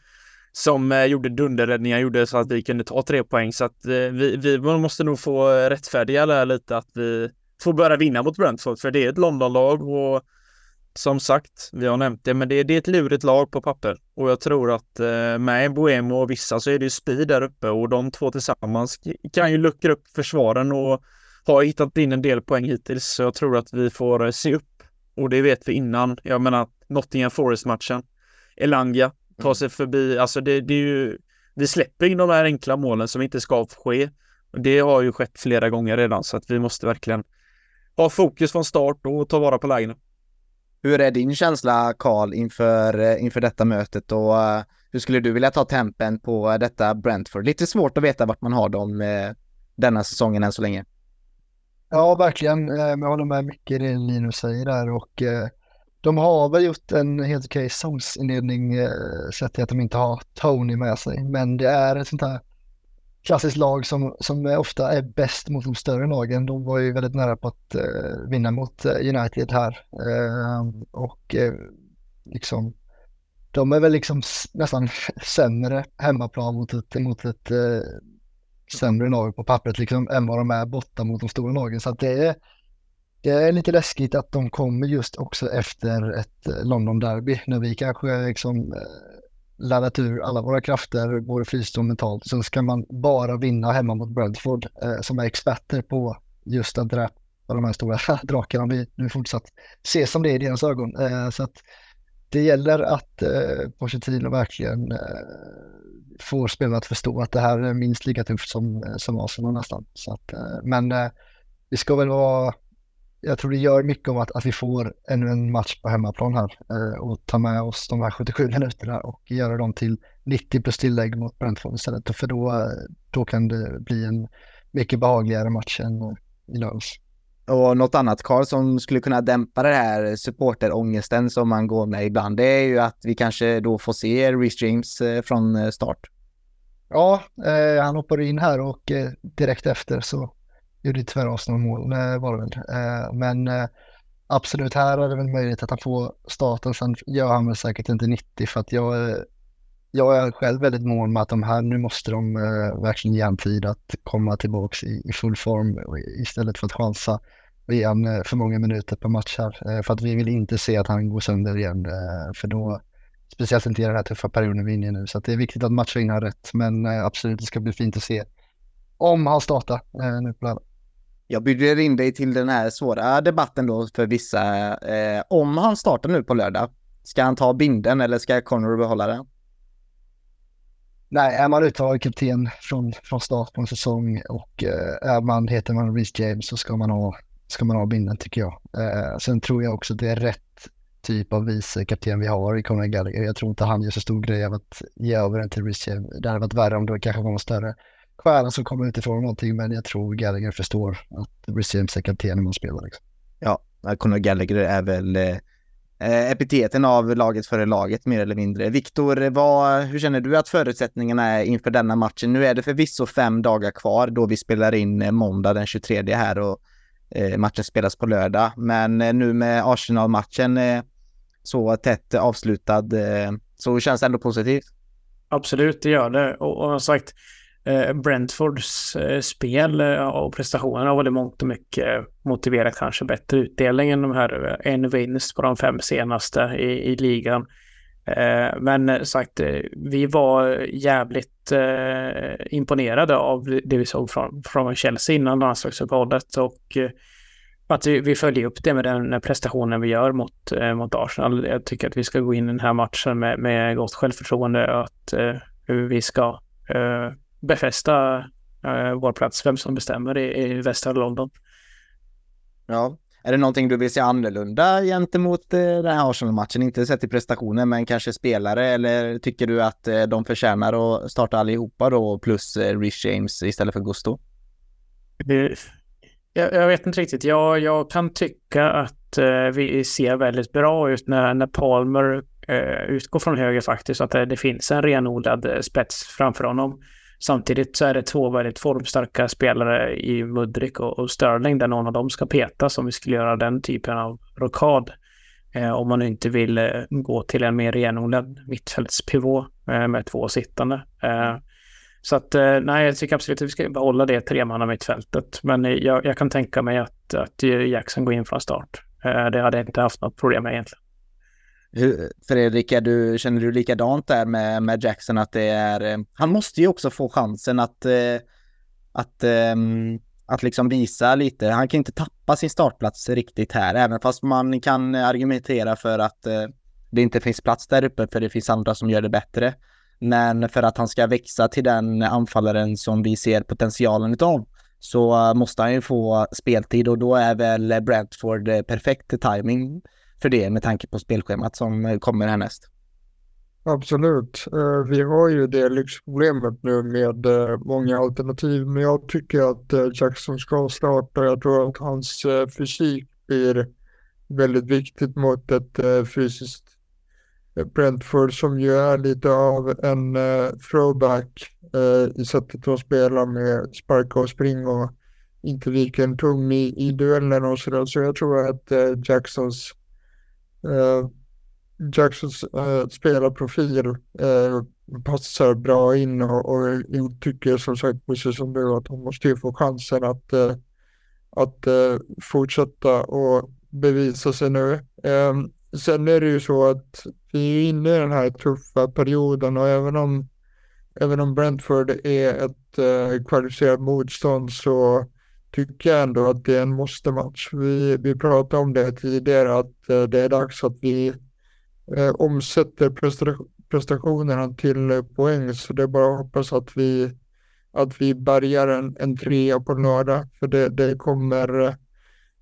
som eh, gjorde dunderräddningar gjorde så att vi kunde ta tre poäng. Så att eh, vi, vi måste nog få rättfärdiga det här lite att vi får börja vinna mot Brentford, för det är ett Londonlag och som sagt, vi har nämnt det, men det, det är ett lurigt lag på papper. Och jag tror att eh, med Boemo och vissa så är det ju speed där uppe och de två tillsammans kan ju luckra upp försvaren och har hittat in en del poäng hittills. Så jag tror att vi får eh, se upp. Och det vet vi innan. Jag menar Nottingham Forest-matchen. Elanga tar sig förbi. Alltså det, det är ju... Vi släpper in de här enkla målen som inte ska ske. Det har ju skett flera gånger redan så att vi måste verkligen ha fokus från start och ta vara på lägena. Hur är din känsla, Karl, inför, eh, inför detta mötet och uh, hur skulle du vilja ta tempen på detta Brentford? Lite svårt att veta vart man har dem denna säsongen än så länge. Ja, verkligen. Eh, jag håller med mycket i det Linus säger där och eh, de har väl gjort en helt okej säsongsinledning eh, sett till att de inte har Tony med sig. Men det är ett sånt här klassiskt lag som, som ofta är bäst mot de större lagen. De var ju väldigt nära på att vinna mot United här. Och liksom, de är väl liksom nästan sämre hemmaplan mot ett, mot ett Liksom. sämre lag på pappret liksom, än vad de är borta mot de stora lagen. Så att det är, det är lite läskigt att de kommer just också efter ett eh, London Derby när vi kanske eh, liksom eh, laddat ur alla våra krafter, både fysiskt och mentalt. Sen ska man bara vinna hemma mot Brentford eh, som är experter på just att dräpa de här stora drakarna vi nu fortsatt ser som det i deras ögon. Eh, så att det gäller att eh, Pochettino verkligen eh, får spelarna att förstå att det här är minst lika tufft som, eh, som Arsenal nästan. Så att, eh, men eh, vi ska väl vara jag tror det gör mycket om att, att vi får ännu en match på hemmaplan här eh, och ta med oss de här 77 minuterna och göra dem till 90 plus tillägg mot Brentford istället. För då, eh, då kan det bli en mycket behagligare match än eh, i lördags. Och något annat Karl som skulle kunna dämpa den här supporterångesten som man går med ibland, det är ju att vi kanske då får se restreams James eh, från eh, start. Ja, eh, han hoppade in här och eh, direkt efter så gjorde tyvärr Arsenal-mål eh, var det väl. Eh, men eh, absolut, här är det väl möjligt att han får starten. Sen gör han väl säkert inte 90 för att jag, eh, jag är själv väldigt mån med att de här, nu måste de eh, verkligen ge tid att komma tillbaks i, i full form istället för att chansa och ge han eh, för många minuter per match här. Eh, för att vi vill inte se att han går sönder igen. För då, speciellt inte i den här tuffa perioden vi är inne i nu. Så det är viktigt att matcha in här rätt. Men absolut, det ska bli fint att se om han startar nu på lördag. Jag bjuder in dig till den här svåra debatten då för vissa. Eh, om han startar nu på lördag, ska han ta binden eller ska Connor behålla den? Nej, är man uttagen kapten från, från start på en säsong och eh, är man, heter man Reece James så ska man ha, ska man ha binden tycker jag. Eh, sen tror jag också att det är rätt typ av vice kapten vi har i Conor Gallagher. Jag tror inte han gör så stor grej av att ge över den till Reece James. Det hade varit värre om det kanske var någon större stjärna som kommer utifrån någonting, men jag tror Gallagher förstår att Reece James är kapten när man spelar. Liksom. Ja, Conor Gallagher är väl eh, Eh, epiteten av laget före laget mer eller mindre. Viktor, vad, hur känner du att förutsättningarna är inför denna matchen? Nu är det förvisso fem dagar kvar då vi spelar in eh, måndag den 23 här och eh, matchen spelas på lördag. Men eh, nu med Arsenal-matchen eh, så tätt avslutad eh, så känns det ändå positivt. Absolut, det gör det. Och, och sagt, Eh, Eh, Brentfords eh, spel eh, och prestationer har varit mångt och mycket motiverat kanske bättre utdelning än de här en vinst på de fem senaste i, i ligan. Men sagt, vi var jävligt imponerade av det vi såg från, från Chelsea innan landslagsuppehållet och att vi, vi följer upp det med den prestationen vi gör mot, mot Arsenal. Jag tycker att vi ska gå in i den här matchen med, med gott självförtroende och att vi ska befästa uh, vår plats, vem som bestämmer i, i västra London. Ja, är det någonting du vill se annorlunda gentemot eh, den här Arsenal-matchen? Inte sett i prestationen, men kanske spelare eller tycker du att eh, de förtjänar att starta allihopa då plus eh, Rich James istället för Gusto? Det, jag, jag, vet inte riktigt. Jag, jag kan tycka att eh, vi ser väldigt bra ut när, när Palmer eh, utgår från höger faktiskt. Att det, det finns en renodlad eh, spets framför honom. Samtidigt så är det två väldigt formstarka spelare i Mudrik och, och Sterling där någon av dem ska petas om vi skulle göra den typen av rockad. Eh, om man inte vill eh, gå till en mer renodlad mittfältspivå eh, med två sittande. Eh, så att eh, nej, jag tycker absolut att vi ska behålla det tremanna mittfältet. Men eh, jag, jag, kan tänka mig att, att Jackson går in från start. det hade jag inte haft något problem med egentligen. Hur, Fredrik, är du, känner du likadant där med, med Jackson att det är, eh, han måste ju också få chansen att, eh, att, ehm, att liksom visa lite, han kan inte tappa sin startplats riktigt här, även fast man kan argumentera för att eh, det inte finns plats där uppe för det finns andra som gör det bättre. Men för att han ska växa till den anfallaren som vi ser potentialen utav så måste han ju få speltid och då är väl Brentford perfekt timing för det med tanke på spelschemat som eh, kommer härnäst. Absolut. Eh, vi har ju det lyxproblemet nu med eh, många alternativ, men jag tycker att Jackson ska starta. Jag tror att hans fysik blir väldigt viktigt mot ett fysiskt Brentford som ju är lite av en uh, throwback uh, i sättet att spela med sparka och springa och inte vika en tung i, i duellerna och sådär. Så jag tror att Jacksons Eh, Jacksons eh, spelarprofil eh, passar bra in och, och jag tycker som sagt precis som du att han måste få chansen att, eh, att eh, fortsätta och bevisa sig nu. Sen är det ju så att vi är inne i den här tuffa perioden och även om, även om Brentford är ett eh, kvalificerat motstånd så tycker jag ändå att det är en måste-match. Vi, vi pratade om det tidigare att eh, det är dags att vi eh, omsätter prestationerna till eh, poäng så det är bara att hoppas att vi, att vi bärgar en, en trea på lördag för det, det kommer eh,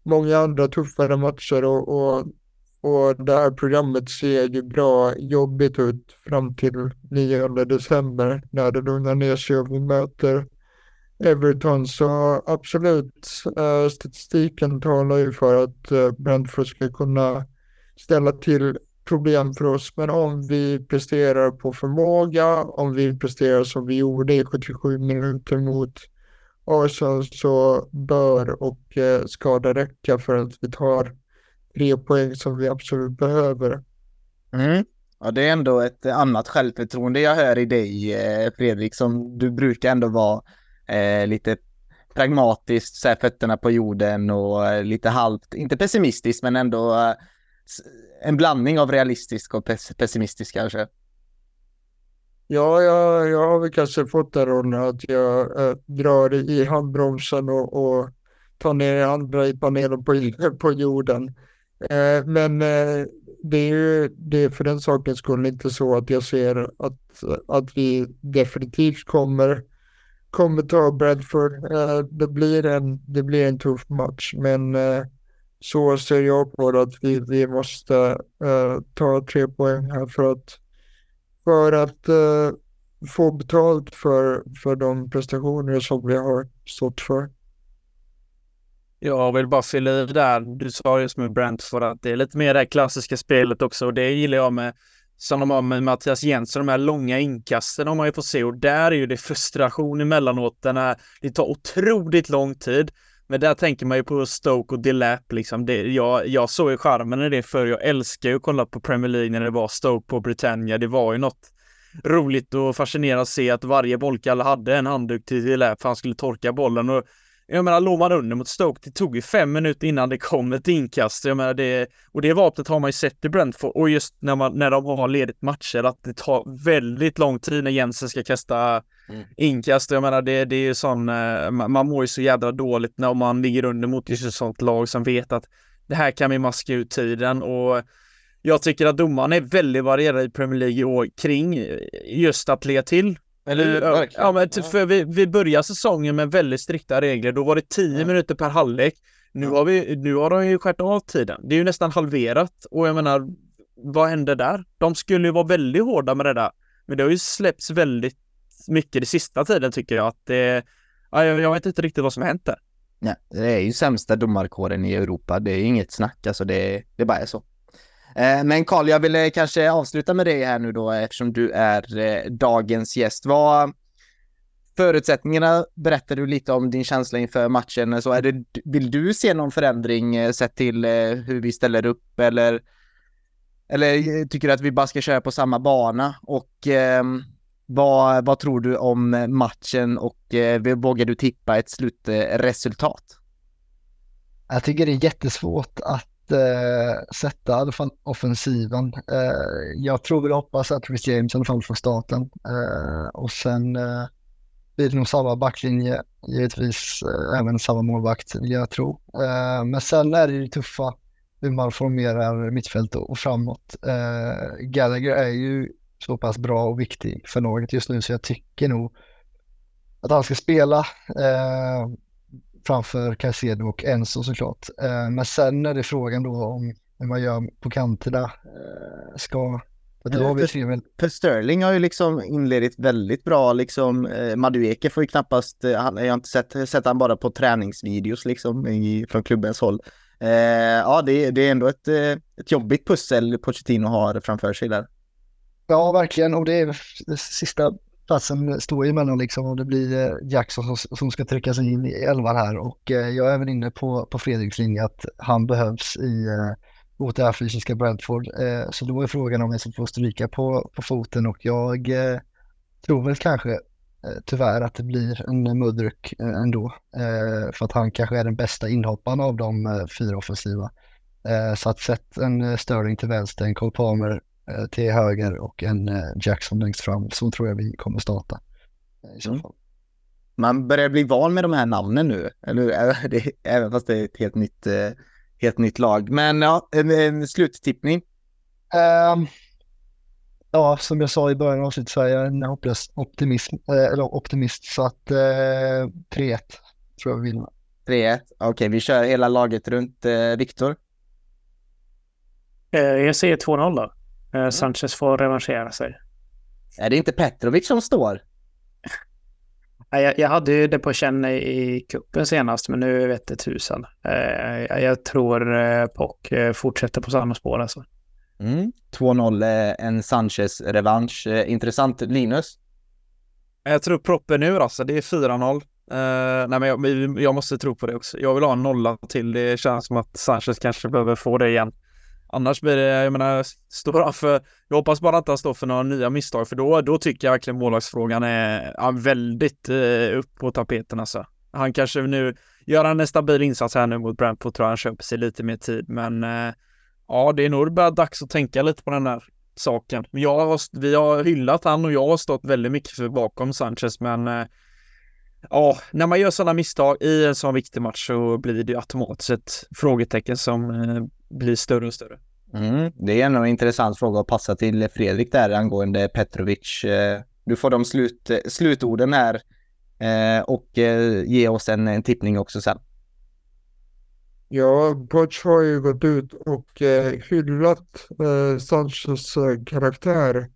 många andra tuffare matcher och, och och det här programmet ser ju bra jobbigt ut fram till 9 december när det lugnar ner sig och vi möter Everton. Så absolut, eh, statistiken talar ju för att eh, Brentford ska kunna ställa till problem för oss. Men om vi presterar på förmåga, om vi presterar som vi gjorde i 77 minuter mot Arsenal så bör och eh, ska det räcka för att vi tar tre poäng som vi absolut behöver. Mm. Ja, det är ändå ett annat självförtroende jag hör i dig, Fredrik, som du brukar ändå vara eh, lite pragmatiskt, så här, fötterna på jorden och eh, lite halvt, inte pessimistiskt, men ändå eh, en blandning av realistisk och pessimistisk kanske. Ja, jag, jag har väl kanske fått den rollen att jag eh, drar i handbromsen och, och tar ner andra i panelen på, på jorden. Eh, men eh, det är ju det är för den sakens skull inte så att jag ser att, att vi definitivt kommer, kommer ta Bradford. Eh, det, blir en, det blir en tuff match, men eh, så ser jag på det att vi, vi måste eh, ta tre poäng här för att, för att eh, få betalt för, för de prestationer som vi har stått för. Jag vill bara fylla i där. Du sa just med Brentford att det är lite mer det klassiska spelet också och det gillar jag med som de har med Mattias Jensen, de här långa inkasten har man ju fått se och där är ju det frustration emellanåt. Den här, det tar otroligt lång tid. Men där tänker man ju på Stoke och Delap liksom. Det, jag, jag såg ju charmen i det för jag älskar ju att kolla på Premier League när det var Stoke på Britannia. Det var ju något roligt och fascinerande att se att varje bollkalle hade en handduk till Delap för han skulle torka bollen och jag menar, låg man under mot Stoke, det tog ju fem minuter innan det kom ett inkast. Jag menar, det, och det vapnet har man ju sett i Brentford och just när, man, när de har ledigt matcher att det tar väldigt lång tid när Jensen ska kasta mm. inkast. Jag menar, det, det är ju sån, eh, man mår ju så jädra dåligt när man ligger under mot just ett sånt lag som vet att det här kan vi maska ut tiden och jag tycker att domaren är väldigt varierad i Premier League i år kring just att lägga till eller ja, ja, men typ, för vi, vi börjar säsongen med väldigt strikta regler. Då var det 10 ja. minuter per halvlek. Nu har vi, nu har de ju skärt av tiden. Det är ju nästan halverat och jag menar, vad hände där? De skulle ju vara väldigt hårda med det där. Men det har ju släppts väldigt mycket den sista tiden tycker jag att det, ja, jag, jag vet inte riktigt vad som har hänt där. Nej, det är ju sämsta domarkåren i Europa. Det är inget snack, alltså det, det bara är så. Eh, men Karl, jag ville eh, kanske avsluta med dig här nu då eftersom du är eh, dagens gäst. Vad förutsättningarna berättar du lite om din känsla inför matchen. Så är det, vill du se någon förändring sett till hur vi ställer upp eller, eller tycker du att vi bara ska köra på samma bana? Och eh, vad, vad tror du om matchen och eh, vågar du tippa ett slutresultat? Jag tycker det är jättesvårt att eh, sätta offensiven. Eh, jag tror väl hoppas att Chris James i alla fall får starten eh, och sen eh, blir det nog samma backlinje, givetvis eh, även samma målvakt vill jag tro. Eh, men sen är det ju tuffa hur man formerar mittfält och, och framåt. Eh, Gallagher är ju så pass bra och viktig för laget just nu så jag tycker nog att han ska spela eh, framför Caicedo och Enzo såklart. Eh, men sen är det frågan då om hur man gör på kanterna. Eh, ska för, för Sterling har ju liksom inledit väldigt bra liksom. Eh, Madueke får ju knappast, eh, jag har inte sett, sett han bara på träningsvideos liksom i, från klubbens håll. Ja, det, det är ändå ett, ett jobbigt pussel Pochettino har framför sig där. Ja, verkligen. Och det är sista platsen står emellan liksom och det blir eh, Jackson som, som ska trycka sig in i elvan här och eh, jag är även inne på, på Fredriks linje att han behövs i eh, mot det här fysiska Bradford. Eh, så då är frågan om jag ska få stryka på, på foten och jag eh, tror väl kanske eh, tyvärr att det blir en Mudryk eh, ändå. Eh, för att han kanske är den bästa inhopparen av de eh, fyra offensiva. Eh, så att sätt en eh, Sterling till vänster, en Cole Palmer till höger och en eh, Jackson längst fram. Så tror jag vi kommer starta. Eh, I så mm. fall. Man börjar bli van med de här namnen nu, eller det, även fast det är ett helt nytt, helt nytt lag. Men ja, en, en sluttippning. Um, ja, som jag sa i början av avsnittet så är jag en hopplös optimism, eller optimist. Så att uh, 3-1 tror jag vi vinner. 3-1, okej okay, vi kör hela laget runt. Uh, Viktor? Jag säger 2-0 då. Mm. Sanchez får revanschera sig. Är det inte Petrovic som står? Jag, jag hade ju det på känn i kuppen senast, men nu vet det tusan. Eh, jag tror eh, Pock fortsätter på samma spår alltså. Mm. 2-0, en Sanchez-revansch. Intressant. Linus? Jag tror proppen nu alltså. Det är 4-0. Uh, nej men jag, jag, måste tro på det också. Jag vill ha en nolla till. Det känns som att Sanchez kanske behöver få det igen. Annars blir det, jag menar, står han för, jag hoppas bara att han står för några nya misstag, för då, då tycker jag verkligen målvaktsfrågan är ja, väldigt eh, upp på tapeten alltså. Han kanske nu, gör han en stabil insats här nu mot Brentford tror jag han köper sig lite mer tid, men eh, ja, det är nog bara dags att tänka lite på den här saken. Jag har, vi har hyllat han och jag har stått väldigt mycket för bakom Sanchez, men eh, ja, när man gör sådana misstag i en sån viktig match så blir det ju automatiskt ett frågetecken som eh, blir större och större. Mm, det är en intressant fråga att passa till Fredrik där angående Petrovic. Eh, du får de slut, slutorden här eh, och ge oss en, en tippning också sen. Ja, Poch har ju gått ut och hyllat Sanchez karaktär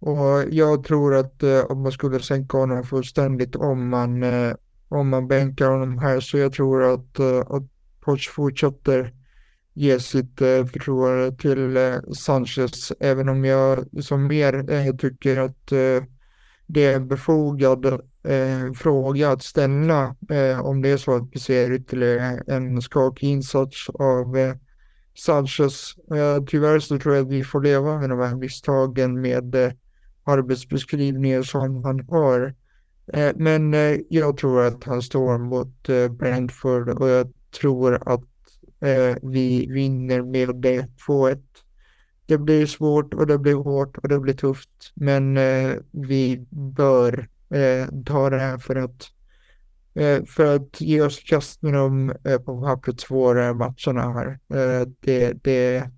och jag tror att eh, om man skulle sänka honom fullständigt om man, eh, om man bänkar honom här så jag tror att, eh, att Poch fortsätter ge sitt eh, förtroende till eh, Sanchez även om jag som mer eh, tycker att det är en befogad fråga att ställa om det är så att vi ser ytterligare en skakig insats av Sanchez. tyvärr så tror jag att vi får leva med de här misstagen med arbetsbeskrivningen som han har. Men jag tror att han står mot Brentford och jag tror att Eh, vi vinner med det 2-1. Det blir svårt och det blir hårt och det blir tufft, men eh, vi bör eh, ta det här för att för att ge oss kast med de på pappret svåra matcherna här. Det, det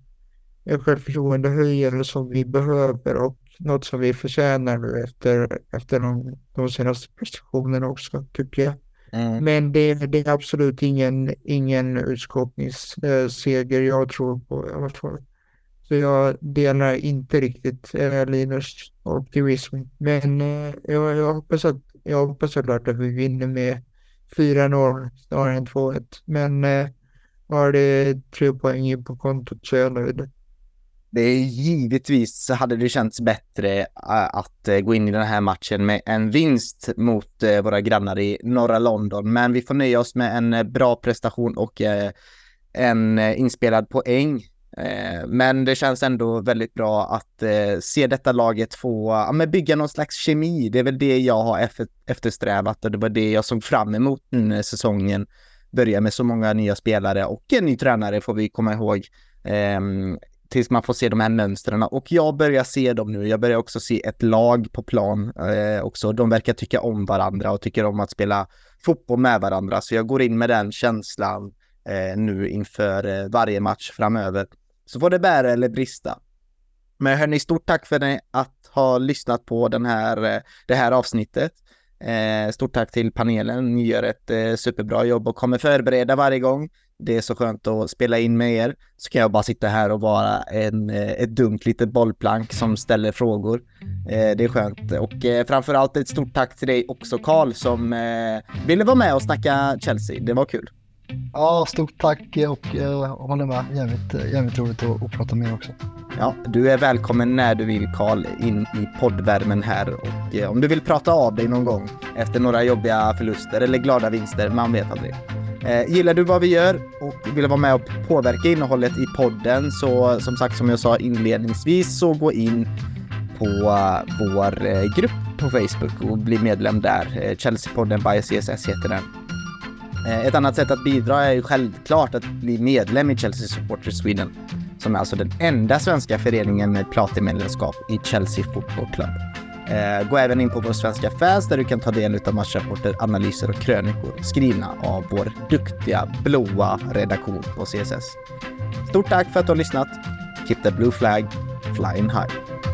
är självförtroendehöjare som vi behöver och något som vi förtjänar nu efter, efter de, de senaste prestationerna också, tycker jag. Mm. Men det, det, är absolut ingen, ingen utskåpningsseger eh, jag tror på i alla fall. Så jag delar inte riktigt eh, Linus optimism. Men eh, jag, jag, hoppas att, jag hoppas att vi vinner med 4-0 snarare än 2-1. Men eh, har det tre poäng in på kontot så är jag nöjd. Det är givetvis så hade det känts bättre eh, att eh, gå in i den här matchen med en vinst mot eh, våra grannar i norra London. Men vi får nöja oss med en bra prestation och en inspelad poäng. Men det känns ändå väldigt bra att se detta laget få ja, bygga någon slags kemi. Det är väl det jag har eftersträvat och det var det jag såg fram emot när säsongen börjar med så många nya spelare och en ny tränare får vi komma ihåg. Ehm, Tills man får se de här mönstren. Och jag börjar se dem nu. Jag börjar också se ett lag på plan eh, också. De verkar tycka om varandra och tycker om att spela fotboll med varandra. Så jag går in med den känslan eh, nu inför eh, varje match framöver. Så får det bära eller brista. Men hörni, stort tack för att ha lyssnat på den här, eh, det här avsnittet. Eh, stort tack till panelen. Ni gör ett eh, superbra jobb och kommer förbereda varje gång det är så skönt att spela in med er. Så kan jag bara sitta här och vara en, eh, ett dumt litet bollplank som ställer frågor. Eh, det är skönt. Och eh, framförallt ett stort tack till dig också Karl som eh, ville vara med och snacka Chelsea. Det var kul. Ja, stort tack och jag håller med. Jävligt, eh, jävligt roligt att, att prata med er också. Ja, du är välkommen när du vill Karl in i poddvärmen här och eh, om du vill prata av dig någon gång efter några jobbiga förluster eller glada vinster, man vet aldrig. Eh, gillar du vad vi gör och vill vara med och påverka innehållet i podden så som sagt som jag sa inledningsvis så gå in på uh, vår uh, grupp på Facebook och bli medlem där. Uh, Chelsea-podden by CSS heter den. Eh, ett annat sätt att bidra är ju självklart att bli medlem i Chelsea Supporters Sweden som är alltså den enda svenska föreningen med platinmedlemskap i Chelsea Football Club. Eh, gå även in på vår svenska fans där du kan ta del av matchrapporter, analyser och krönikor skrivna av vår duktiga blåa redaktion på CSS. Stort tack för att du har lyssnat. Keep the blue flag flying high.